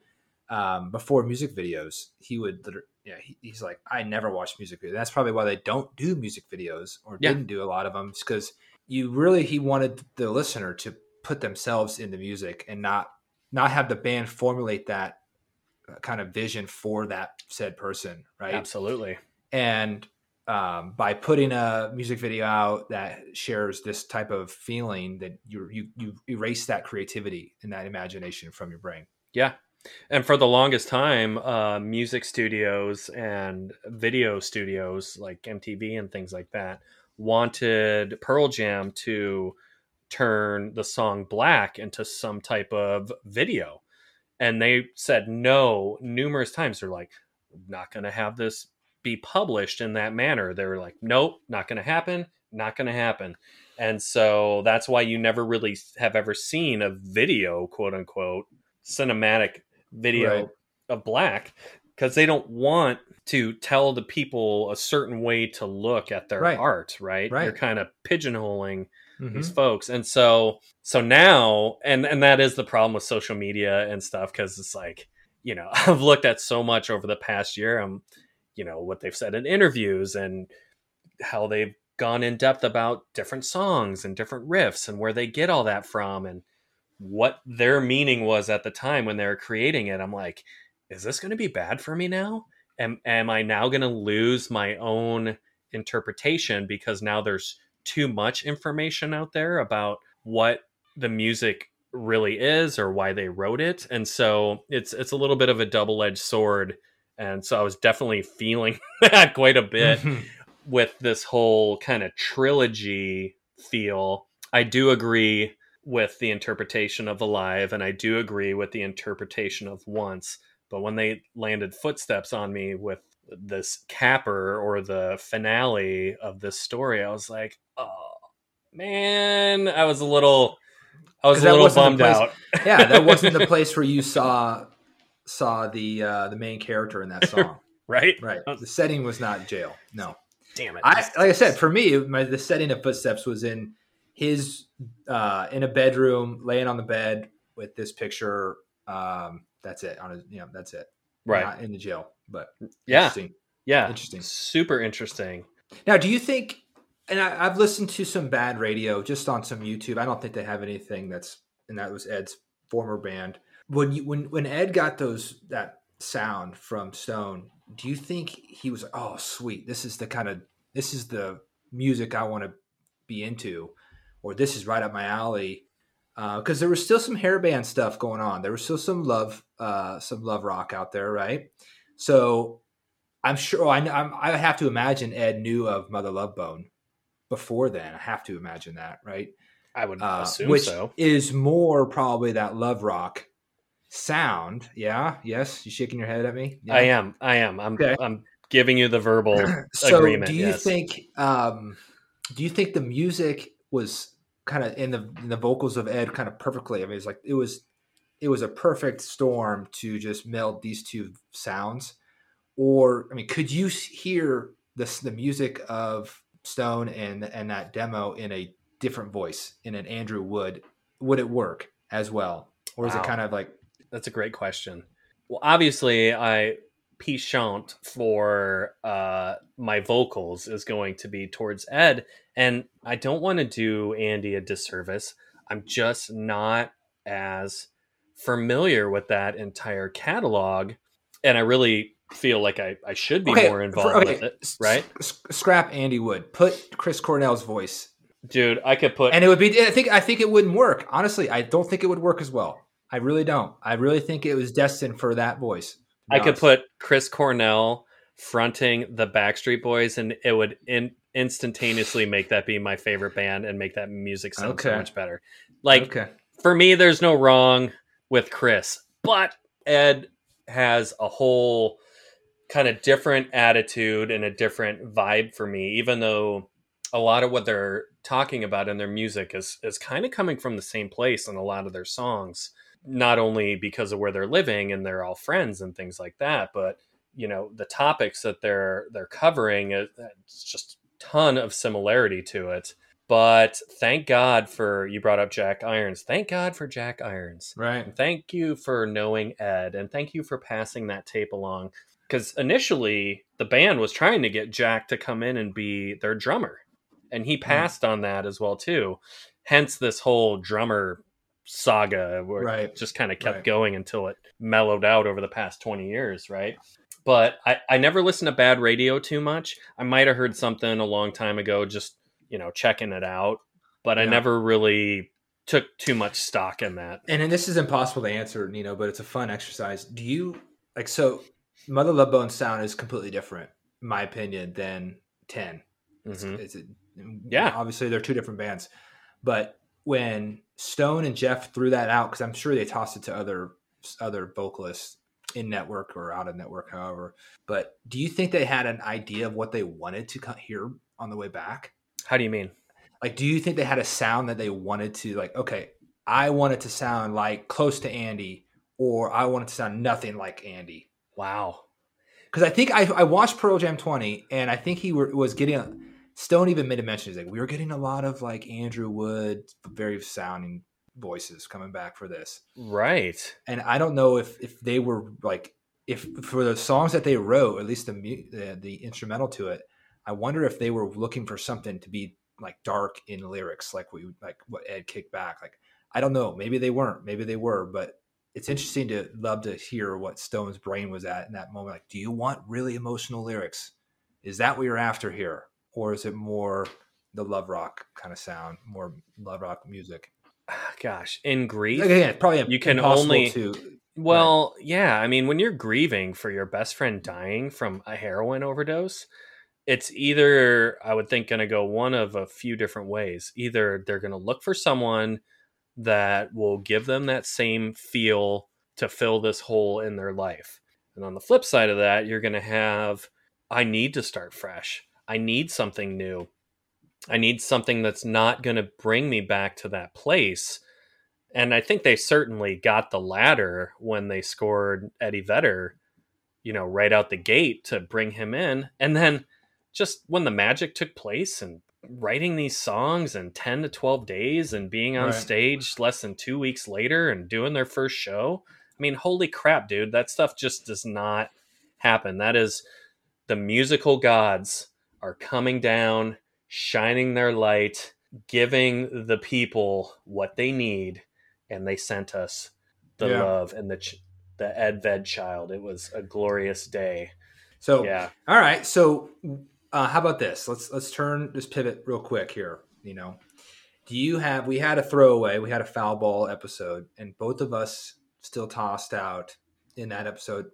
Speaker 2: um, before music videos, he would. Yeah, he, he's like, I never watched music videos. That's probably why they don't do music videos or
Speaker 1: Yeah.
Speaker 2: didn't do a lot of them, because you really he wanted the listener to put themselves in the music and not not have the band formulate that uh, kind of vision for that said person, right?
Speaker 1: absolutely
Speaker 2: and um, by putting a music video out that shares this type of feeling that you you you erase that creativity and that imagination from your brain
Speaker 1: Yeah. And for the longest time, uh, music studios and video studios like MTV and things like that wanted Pearl Jam to turn the song Black into some type of video. And they said no numerous times. They're like, not going to have this be published in that manner. They were like, nope, not going to happen, not going to happen. And so that's why you never really have ever seen a video, quote unquote, cinematic video
Speaker 2: Right.
Speaker 1: of black because they don't want to tell the people a certain way to look at their
Speaker 2: Right.
Speaker 1: art, right?
Speaker 2: Right.
Speaker 1: You're kind of pigeonholing
Speaker 2: Mhm.
Speaker 1: these folks. And so so now and and that is the problem with social media and stuff cuz it's like, you know, I've looked at so much over the past year um you know what they've said in interviews and how they've gone in depth about different songs and different riffs and where they get all that from and what their meaning was at the time when they were creating it. I'm like, is this going to be bad for me now? Am am I now going to lose my own interpretation because now there's too much information out there about what the music really is or why they wrote it and so it's it's a little bit of a double-edged sword and so I was definitely feeling that quite a bit
Speaker 2: Mhm.
Speaker 1: with this whole kind of trilogy feel. I do agree with the interpretation of Alive, and I do agree with the interpretation of Once. But when they landed footsteps on me with this capper or the finale of this story, I was like, oh man, I was a little, I was a little bummed out.
Speaker 2: yeah, that wasn't the place where you saw saw the uh, the main character in that song.
Speaker 1: right?
Speaker 2: right. The setting was not jail. No.
Speaker 1: Damn it!
Speaker 2: I like I said, for me, my, the setting of footsteps was in his uh, in a bedroom, laying on the bed with this picture. Um, that's it. On his, you know, that's it.
Speaker 1: Right?
Speaker 2: Not in the jail, but
Speaker 1: Yeah,
Speaker 2: interesting.
Speaker 1: yeah.
Speaker 2: Interesting.
Speaker 1: Super interesting.
Speaker 2: Now, do you think? And I, I've listened to some bad radio just on some YouTube. I don't think they have anything that's, and that was Ed's former band. When you when when Ed got those that sound from Stone, do you think he was like, oh sweet, this is the kind of this is the music I want to be into, or this is right up my alley? Uh, because there was still some hair band stuff going on. There was still some love, uh, some love rock out there, right? So I'm sure. I, I'm, I have to imagine Ed knew of Mother Love Bone before then. I have to imagine that, right?
Speaker 1: I would
Speaker 2: Uh,
Speaker 1: assume
Speaker 2: which
Speaker 1: so.
Speaker 2: is more probably that love rock sound. Yeah. Yes. You shaking your head at me? Yeah.
Speaker 1: I am. I am. I'm.
Speaker 2: Okay.
Speaker 1: I'm giving you the verbal
Speaker 2: so
Speaker 1: agreement.
Speaker 2: do you
Speaker 1: yes.
Speaker 2: think? Um, do you think the music was kind of in the in the vocals of Ed kind of perfectly? I mean, it's like it was it was a perfect storm to just meld these two sounds. Or I mean, could you hear the the music of Stone and and that demo in a different voice in an Andrew Wood? Would it work as well, or is
Speaker 1: Wow.
Speaker 2: it kind of like
Speaker 1: That's a great question. Well, obviously, I pichant for uh, my vocals is going to be towards Ed, and I don't want to do Andy a disservice. I'm just not as familiar with that entire catalog, and I really feel like I, I should be more involved
Speaker 2: for- okay,
Speaker 1: with it, right?
Speaker 2: s- scrap Andy Wood. Put Chris Cornell's voice.
Speaker 1: Dude, I could put
Speaker 2: and it would be i think i think it wouldn't work. Honestly i don't think it would work as well. I really don't. I really think it was destined for that voice
Speaker 1: I could put Chris Cornell fronting the Backstreet Boys, and it would in, instantaneously make that be my favorite band and make that music sound so much better. Like
Speaker 2: okay.
Speaker 1: for me, there's no wrong with Chris, but Ed has a whole kind of different attitude and a different vibe for me, even though a lot of what they're talking about in their music is is kind of coming from the same place in a lot of their songs not only because of where they're living and they're all friends and things like that but you know the topics that they're they're covering is it's just a ton of similarity to it but thank god for you brought up jack irons thank god for jack irons
Speaker 2: right
Speaker 1: and thank you for knowing Ed, and thank you for passing that tape along. Because initially, the band was trying to get Jack to come in and be their drummer, and he hmm. passed on that as well too. Hence, this whole drummer saga, where it
Speaker 2: Right.
Speaker 1: just kind of kept
Speaker 2: Right.
Speaker 1: going until it mellowed out over the past twenty years, right? But I, I never listened to bad radio too much. I might have heard something a long time ago, just you know, checking it out. But I never really took too much stock in that.
Speaker 2: and, and this is impossible to answer Nino, but it's a fun exercise do you like so mother love bone sound is completely different in my opinion than 10 It's,
Speaker 1: Mhm.
Speaker 2: it's a,
Speaker 1: Yeah.
Speaker 2: Obviously, they're two different bands, but when Stone and Jeff threw that out, because I'm sure they tossed it to other other vocalists in network or out of network, however. But do you think they had an idea of what they wanted to hear on the way back?
Speaker 1: How do you mean?
Speaker 2: Like, do you think they had a sound that they wanted to like? Okay, I want it to sound like close to Andy, or I want it to sound nothing like Andy.
Speaker 1: Wow.
Speaker 2: Because I think I, I watched Pearl Jam 20, and I think he were, was getting Stone even made a mention. He's like, we were getting a lot of like Andrew Wood, very sounding voices coming back for this.
Speaker 1: Right.
Speaker 2: And I don't know if if they were like if for the songs that they wrote, at least the the, the instrumental to it, I wonder if they were looking for something to be like dark in lyrics, like we like what Ed kicked back. Like I don't know, maybe they weren't, maybe they were, but it's interesting to love to hear what Stone's brain was at in that moment. Like, do you want really emotional lyrics? Is that what you're after here, or is it more the love rock kind of sound, more love rock music?
Speaker 1: Gosh, in grief,
Speaker 2: yeah, probably
Speaker 1: you can only
Speaker 2: to.
Speaker 1: Well, yeah, I mean, when you're grieving for your best friend dying from a heroin overdose, it's either I would think going to go one of a few different ways. Either they're going to look for someone that will give them that same feel to fill this hole in their life. And on the flip side of that, you're going to have I need to start fresh. I need something new. I need something that's not going to bring me back to that place. And I think they certainly got the latter when they scored Eddie Vedder, you know, right out the gate to bring him in. And then just when the magic took place and writing these songs in 10 to 12 days and being on right. stage less than two weeks later and doing their first show. I mean, holy crap, dude. That stuff just does not happen. That is the musical gods are coming down, shining their light, giving the people what they need. And they sent us the yeah. love and the, ch- the Ed Ved child. It was a glorious day.
Speaker 2: So, yeah. All right. So, uh, how about this? Let's let's turn this pivot real quick here. You know, do you have? We had a throwaway, we had a foul ball episode, and both of us still tossed out in that episode.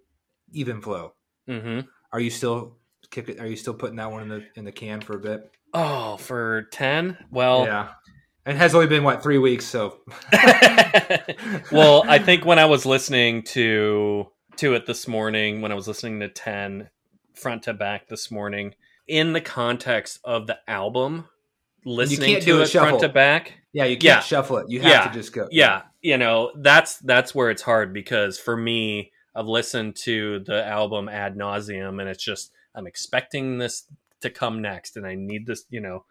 Speaker 2: Even flow.
Speaker 1: Mm-hmm.
Speaker 2: Are you still kicking? Are you still putting that one in the in the can for a bit?
Speaker 1: Oh, for ten? Well,
Speaker 2: yeah. And it has only been what three weeks, so.
Speaker 1: well, I think when I was listening to to it this morning, when I was listening to ten front to back this morning, in the context of the album, listening to it, front to back.
Speaker 2: Yeah, you can't yeah. shuffle it. You have
Speaker 1: yeah.
Speaker 2: to just go.
Speaker 1: Yeah, you know that's that's where it's hard because for me, I've listened to the album ad nauseum, and it's just I'm expecting this to come next, and I need this. You know,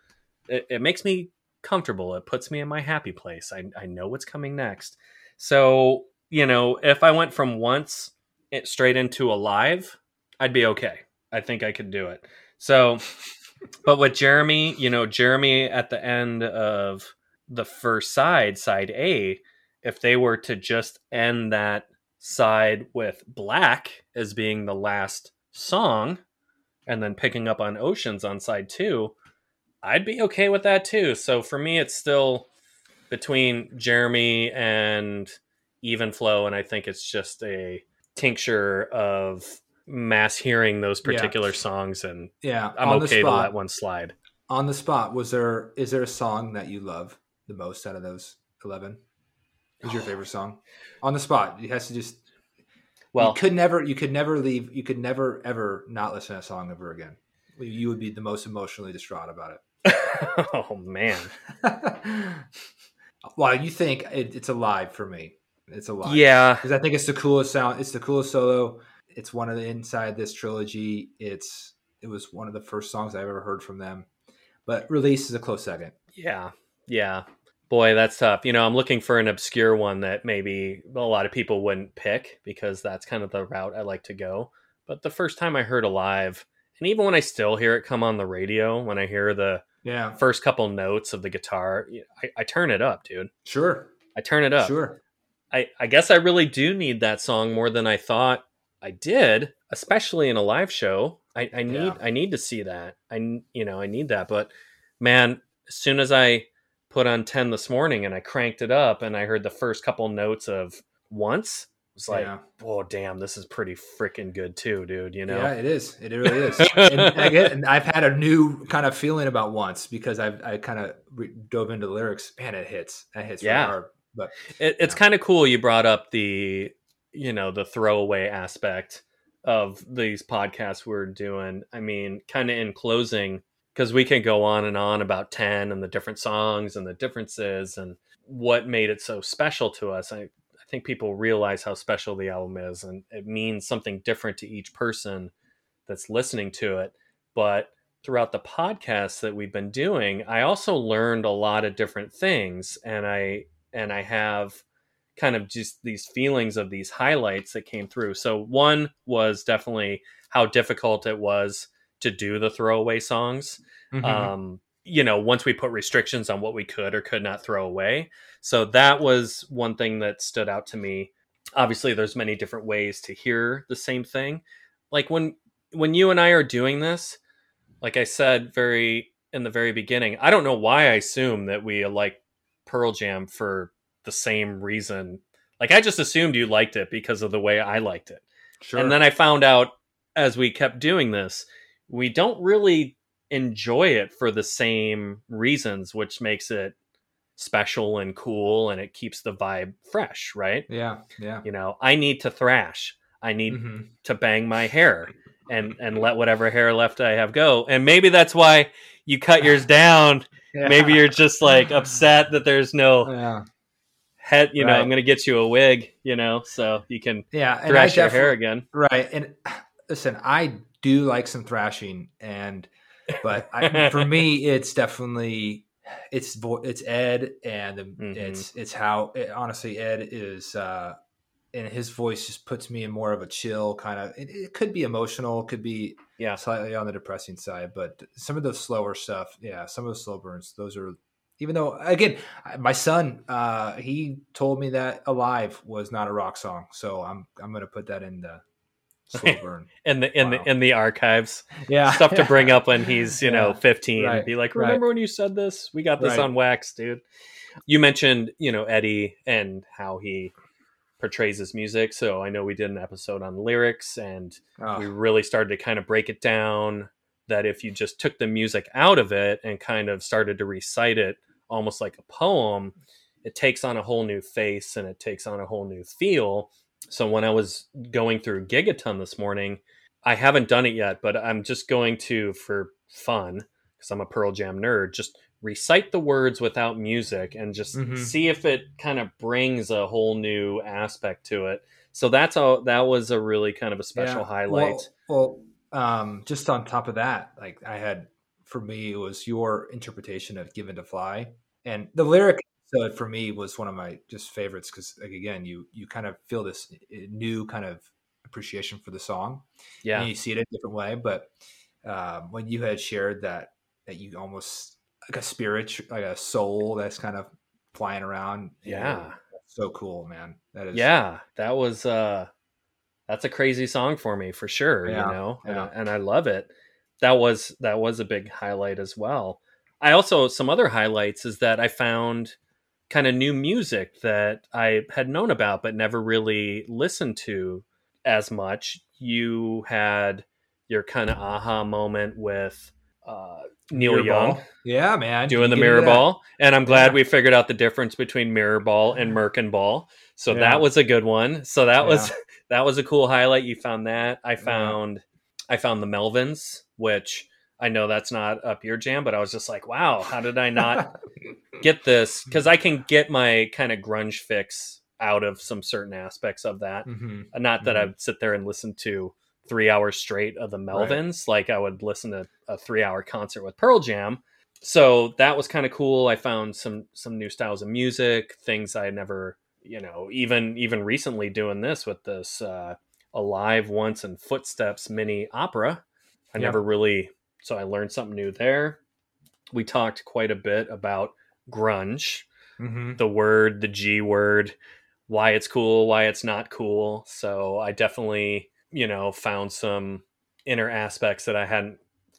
Speaker 1: it, it makes me comfortable. It puts me in my happy place. I I know what's coming next. So you know, if I went from once it straight into alive, I'd be okay. I think I could do it. So, but with Jeremy, you know, Jeremy at the end of the first side, side A, if they were to just end that side with Black as being the last song and then picking up on Oceans on side two, I'd be okay with that too. So for me, it's still between Jeremy and Even Flow, and I think it's just a tincture of mass hearing those particular yeah. songs and
Speaker 2: yeah
Speaker 1: i'm okay spot, to let one slide.
Speaker 2: On the spot was there is there a song that you love the most out of those 11 is your favorite song? On the spot you has to just well you could never you could never leave you could never ever not listen to a song ever again. You would be the most emotionally distraught about it.
Speaker 1: Oh man.
Speaker 2: Well you think it, it's alive for me. It's alive.
Speaker 1: Yeah.
Speaker 2: Because i think it's the coolest sound it's the coolest solo it's one of the inside this trilogy. It's it was one of the first songs I've ever heard from them. But release is a close second.
Speaker 1: Yeah. Yeah. Boy, that's tough. You know, I'm looking for an obscure one that maybe a lot of people wouldn't pick because that's kind of the route I like to go. But the first time I heard Alive, and even when I still hear it come on the radio, when I hear the
Speaker 2: yeah
Speaker 1: first couple notes of the guitar, I, I turn it up, dude.
Speaker 2: Sure.
Speaker 1: I turn it up.
Speaker 2: Sure.
Speaker 1: I, I guess I really do need that song more than I thought I did, especially in a live show. I, I need yeah. I need to see that. I you know I need that. But man, as soon as I put on ten this morning and I cranked it up and I heard the first couple notes of once, it was like, yeah. oh damn, this is pretty freaking good too, dude. You know?
Speaker 2: Yeah, it is. It really is. and, I get, and I've had a new kind of feeling about once because I've I kind of re- dove into the lyrics. Man, it hits. That hits yeah. hard. But
Speaker 1: it, it's kind of cool. You brought up the you know the throwaway aspect of these podcasts we're doing i mean kind of in closing because we can go on and on about 10 and the different songs and the differences and what made it so special to us. I, I think people realize how special the album is and it means something different to each person that's listening to it. But throughout the podcast that we've been doing, I also learned a lot of different things and I and I have kind of just these feelings of these highlights that came through. So one was definitely how difficult it was to do the throwaway songs. Mm-hmm. Um, you know, once we put restrictions on what we could or could not throw away. So that was one thing that stood out to me. Obviously, there's many different ways to hear the same thing. Like when when you and I are doing this, like I said very in the very beginning, I don't know why I assume that we like Pearl Jam for the same reason. Like I just assumed you liked it because of the way I liked it. Sure. And then I found out as we kept doing this, we don't really enjoy it for the same reasons, which makes it special and cool and it keeps the vibe fresh, right?
Speaker 2: Yeah. Yeah.
Speaker 1: You know, I need to thrash. I need mm-hmm. to bang my hair and and let whatever hair left I have go. And maybe that's why you cut yours down. yeah. Maybe you're just like upset that there's no yeah. Head. You right. know, I'm going to get you a wig. You know, so you can
Speaker 2: yeah
Speaker 1: thrash your hair again.
Speaker 2: Right. And listen, I do like some thrashing, and but I, for me, it's definitely it's it's Ed, and mm-hmm. it's it's how it, honestly Ed is. uh and his voice just puts me in more of a chill kind of it, it, could be emotional could be yeah slightly on the depressing side but some of the slower stuff yeah some of the slow burns those are even though again my son uh he told me that alive was not a rock song so i'm i'm gonna put that in the slow burn
Speaker 1: in the in wow. the in the archives
Speaker 2: yeah
Speaker 1: stuff to bring up when he's you know 15 right. be like remember right. when you said this we got this right. on wax dude you mentioned you know eddie and how he portrays his music. So I know we did an episode on lyrics and oh. we really started to kind of break it down that if you just took the music out of it and kind of started to recite it almost like a poem, it takes on a whole new face and it takes on a whole new feel. So when I was going through Gigaton this morning, I haven't done it yet, but I'm just going to for fun because I'm a Pearl Jam nerd, just recite the words without music and just mm-hmm. see if it kind of brings a whole new aspect to it. So that's all. That was a really kind of a special yeah. highlight.
Speaker 2: Well, well um, just on top of that, like I had for me, it was your interpretation of "Given to Fly," and the lyric episode for me was one of my just favorites because, like, again, you you kind of feel this eh, new kind of appreciation for the song.
Speaker 1: Yeah,
Speaker 2: and you see it a different way. But um, when you had shared that that you almost like a spirit, like a soul that's kind of flying around.
Speaker 1: Yeah.
Speaker 2: so cool, man.
Speaker 1: That is Yeah, that was uh that's a crazy song for me for sure, yeah, you know. Yeah. And, and I love it. That was that was a big highlight as well. I also some other highlights is that I found kind of new music that I had known about but never really listened to as much. You had your kind of aha moment with uh, Neil mirror Young.
Speaker 2: Ball. Yeah, man.
Speaker 1: Doing the mirror ball. And I'm glad yeah. we figured out the difference between mirror ball and Merkin ball. So yeah. that was a good one. So that yeah. was that was a cool highlight. You found that. I found I found the Melvins, which I know that's not up your jam, but I was just like, wow, how did I not get this? Because I can get my kind of grunge fix out of some certain aspects of that. Mm-hmm. Not that mm-hmm. I'd sit there and listen to three hours straight of the Melvins, right. like I would listen to a three hour concert with Pearl Jam. So that was kind of cool. I found some some new styles of music, things I never, you know, even even recently doing this with this uh, Alive Once and Footsteps mini opera. I never really so I learned something new there. We talked quite a bit about grunge, mm-hmm. the word, the G word, why it's cool, why it's not cool. So I definitely you know, found some inner aspects that I hadn't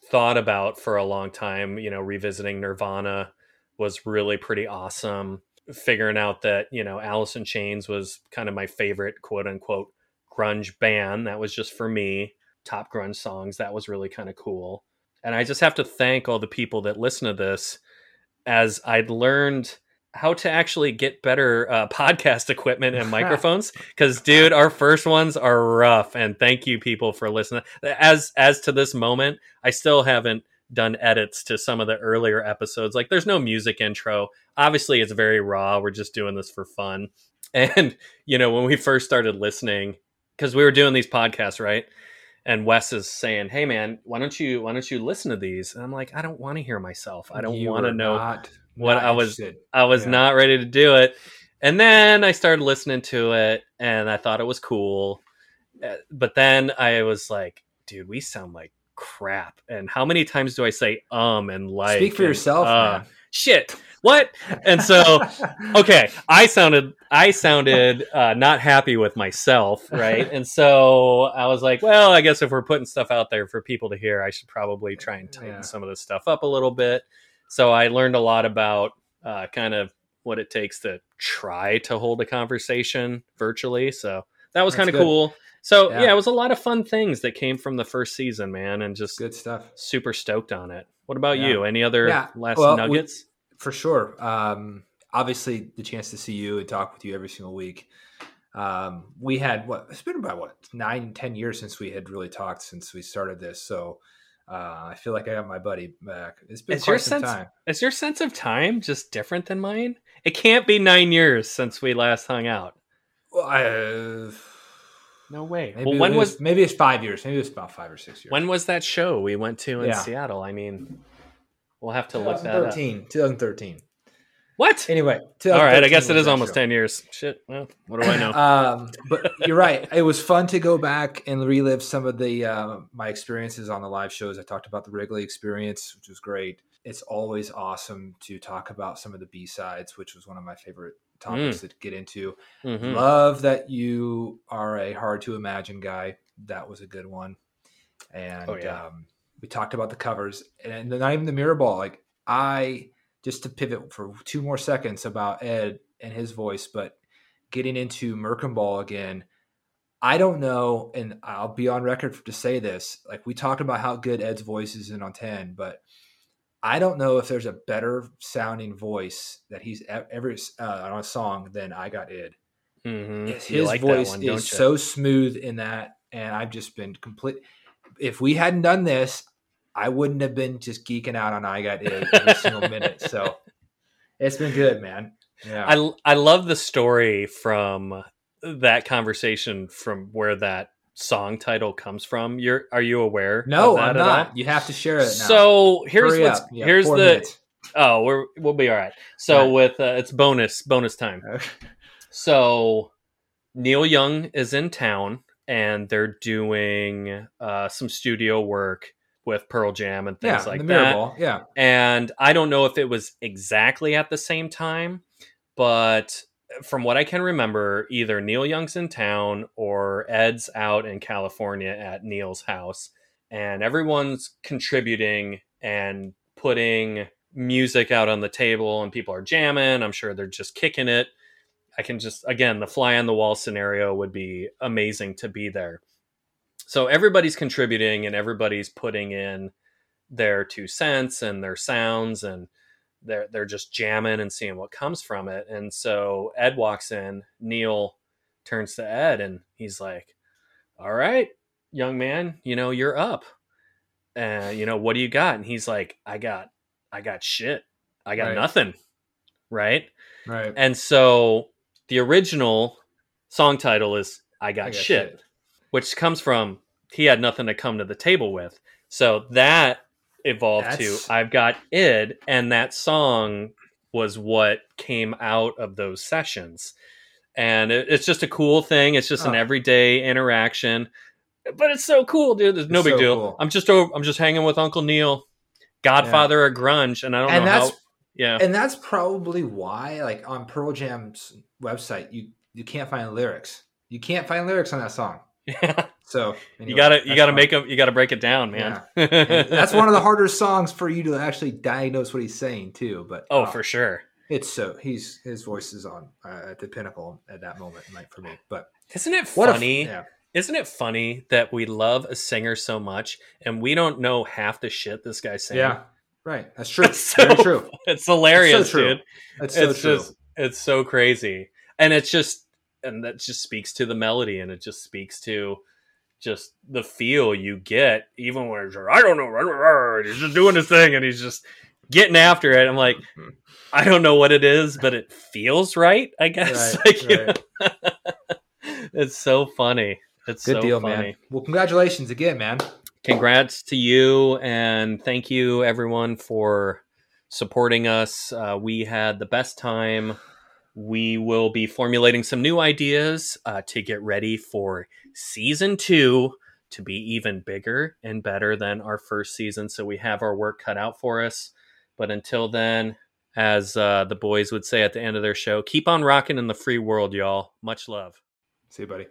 Speaker 1: thought about for a long time. You know, revisiting Nirvana was really pretty awesome. Figuring out that, you know, Alice in Chains was kind of my favorite quote unquote grunge band. That was just for me. Top grunge songs. That was really kind of cool. And I just have to thank all the people that listen to this as I'd learned how to actually get better uh, podcast equipment and microphones because dude our first ones are rough and thank you people for listening as as to this moment i still haven't done edits to some of the earlier episodes. Like there's no music intro. Obviously, it's very raw. We're just doing this for fun. And you know, when we first started listening, because we were doing these podcasts, right? And Wes is saying, "Hey, man, why don't you why don't you listen to these?" And I'm like, "I don't want to hear myself. I don't want to know
Speaker 2: not-
Speaker 1: what
Speaker 2: not
Speaker 1: I was-
Speaker 2: interested.
Speaker 1: I was
Speaker 2: Yeah.
Speaker 1: not ready to do it. And then I started listening to it and I thought it was cool. Uh, But then I was like, dude, we sound like crap. And how many times do I say um and like?
Speaker 2: Speak for
Speaker 1: and,
Speaker 2: yourself,
Speaker 1: uh,
Speaker 2: man.
Speaker 1: Shit. What? And so, okay, I sounded I sounded uh, not happy with myself, right? And so I was like, well, I guess if we're putting stuff out there for people to hear, I should probably try and tighten
Speaker 2: Yeah.
Speaker 1: some of this stuff up a little bit. So I learned a lot about uh, kind of what it takes to try to hold a conversation virtually. So that was kind of cool. So
Speaker 2: Yeah.
Speaker 1: yeah. it was a lot of fun things that came from the first season, man, and just
Speaker 2: good stuff.
Speaker 1: super stoked on it. What about
Speaker 2: Yeah.
Speaker 1: you? Any other
Speaker 2: Yeah.
Speaker 1: last
Speaker 2: Well, we-
Speaker 1: nuggets?
Speaker 2: For sure. Um, obviously, the chance to see you and talk with you every single week. Um, we had what? It's been about what nine, ten years since we had really talked since we started this. So uh, I feel like I got my buddy back. It's been
Speaker 1: Is
Speaker 2: quite
Speaker 1: your
Speaker 2: some
Speaker 1: sense-
Speaker 2: time.
Speaker 1: Is your sense of time just different than mine? It can't be nine years since we last hung out.
Speaker 2: Well, I, uh,
Speaker 1: No way.
Speaker 2: maybe
Speaker 1: well, when
Speaker 2: it
Speaker 1: was
Speaker 2: maybe it's five years. Maybe it's about five or six years.
Speaker 1: when was that show we went to in
Speaker 2: Yeah.
Speaker 1: Seattle? I mean, we'll have to look that up.
Speaker 2: 2013. 2013.
Speaker 1: What?
Speaker 2: Anyway,
Speaker 1: All right, I guess it is almost
Speaker 2: show.
Speaker 1: ten years. Shit. Well, what do I know?
Speaker 2: um, but you're right. It was fun to go back and relive some of the uh, my experiences on the live shows. I talked about the Wrigley experience, which was great. It's always awesome to talk about some of the B sides, which was one of my favorite topics
Speaker 1: Mm.
Speaker 2: to get into.
Speaker 1: Mhm.
Speaker 2: Love that you are a hard to imagine guy. That was a good one. And
Speaker 1: Oh, yeah.
Speaker 2: um, we talked about the covers and not even the mirror ball. Like I just to pivot for two more seconds about Ed and his voice, but getting into Merkin Ball again. I don't know, and I'll be on record to say this. Like we talked about how good Ed's voice is in on ten, but I don't know if there's a better sounding voice that he's ever uh, on a song than I Got Id.
Speaker 1: Mhm.
Speaker 2: His
Speaker 1: like
Speaker 2: voice
Speaker 1: one,
Speaker 2: is
Speaker 1: you?
Speaker 2: so smooth in that, and I've just been complete. If we hadn't done this, I wouldn't have been just geeking out on I Got Id every single minute. So it's been good, man. Yeah,
Speaker 1: I I love the story from that conversation from where that song title comes from. You're are you aware?
Speaker 2: no,
Speaker 1: of that
Speaker 2: I'm not. You have to share it now.
Speaker 1: So here's
Speaker 2: Hurry
Speaker 1: what's.
Speaker 2: Yeah,
Speaker 1: here's the
Speaker 2: minutes.
Speaker 1: oh we're we'll be all right. So
Speaker 2: All right.
Speaker 1: with uh, it's bonus bonus time. So Neil Young is in town and they're doing uh, some studio work with Pearl Jam and things
Speaker 2: yeah,
Speaker 1: like
Speaker 2: the
Speaker 1: that.
Speaker 2: ball. Yeah,
Speaker 1: And I don't know if it was exactly at the same time, but from what I can remember, either Neil Young's in town or Ed's out in California at Neil's house, and everyone's contributing and putting music out on the table, and people are jamming. I'm sure they're just kicking it. I can just, again, the fly on the wall scenario would be amazing to be there. So everybody's contributing and everybody's putting in their two cents and their sounds and they're they're just jamming and seeing what comes from it. And so Ed walks in, Neil turns to Ed and he's like, "All right, young man, you know, you're up. And you know, what do you got?" And he's like, "I got I got shit. I got
Speaker 2: Right.
Speaker 1: nothing." Right?
Speaker 2: right.
Speaker 1: And so the original song title is I got,
Speaker 2: I got
Speaker 1: shit,
Speaker 2: shit.
Speaker 1: Which comes from he had nothing to come to the table with. So that evolved
Speaker 2: That's-
Speaker 1: to I've got id and that song was what came out of those sessions. And it, it's just a cool thing. It's just an
Speaker 2: Oh.
Speaker 1: everyday interaction. But it's so cool, dude. There's no
Speaker 2: It's
Speaker 1: big
Speaker 2: so
Speaker 1: deal.
Speaker 2: cool.
Speaker 1: I'm just over, I'm just hanging with Uncle Neil, Godfather of grunge, and I don't
Speaker 2: And
Speaker 1: know
Speaker 2: that's
Speaker 1: how yeah.
Speaker 2: and that's probably why, like on Pearl Jam's website, you you can't find lyrics. You can't find lyrics on that song. So
Speaker 1: you gotta you gotta make them you gotta break it down man
Speaker 2: And that's one of the harder songs for you to actually diagnose what he's saying too. But
Speaker 1: oh
Speaker 2: uh,
Speaker 1: for sure
Speaker 2: it's so he's his voice is on uh, at the pinnacle at that moment, like for me. But
Speaker 1: isn't it funny
Speaker 2: yeah,
Speaker 1: isn't it funny that we love a singer so much and we don't know half the shit this guy's saying
Speaker 2: yeah, right. That's true.
Speaker 1: It's so
Speaker 2: Very true.
Speaker 1: it's hilarious
Speaker 2: It's so true.
Speaker 1: dude
Speaker 2: That's so
Speaker 1: it's
Speaker 2: true.
Speaker 1: just it's so crazy and it's just and that just speaks to the melody and it just speaks to just the feel you get, even when I don't know, he's just doing his thing and he's just getting after it. I'm like. I don't know what it is, but it feels right. I guess. Right, like, right. it's so funny. It's
Speaker 2: good
Speaker 1: so
Speaker 2: deal,
Speaker 1: funny.
Speaker 2: man. Well, congratulations again, man.
Speaker 1: Congrats to you, and thank you everyone for supporting us. Uh, we had the best time. We will be formulating some new ideas uh, to get ready for season two to be even bigger and better than our first season. So we have our work cut out for us. But until then, as uh, the boys would say at the end of their show, keep on rocking in the free world, y'all. Much love.
Speaker 2: See you, buddy.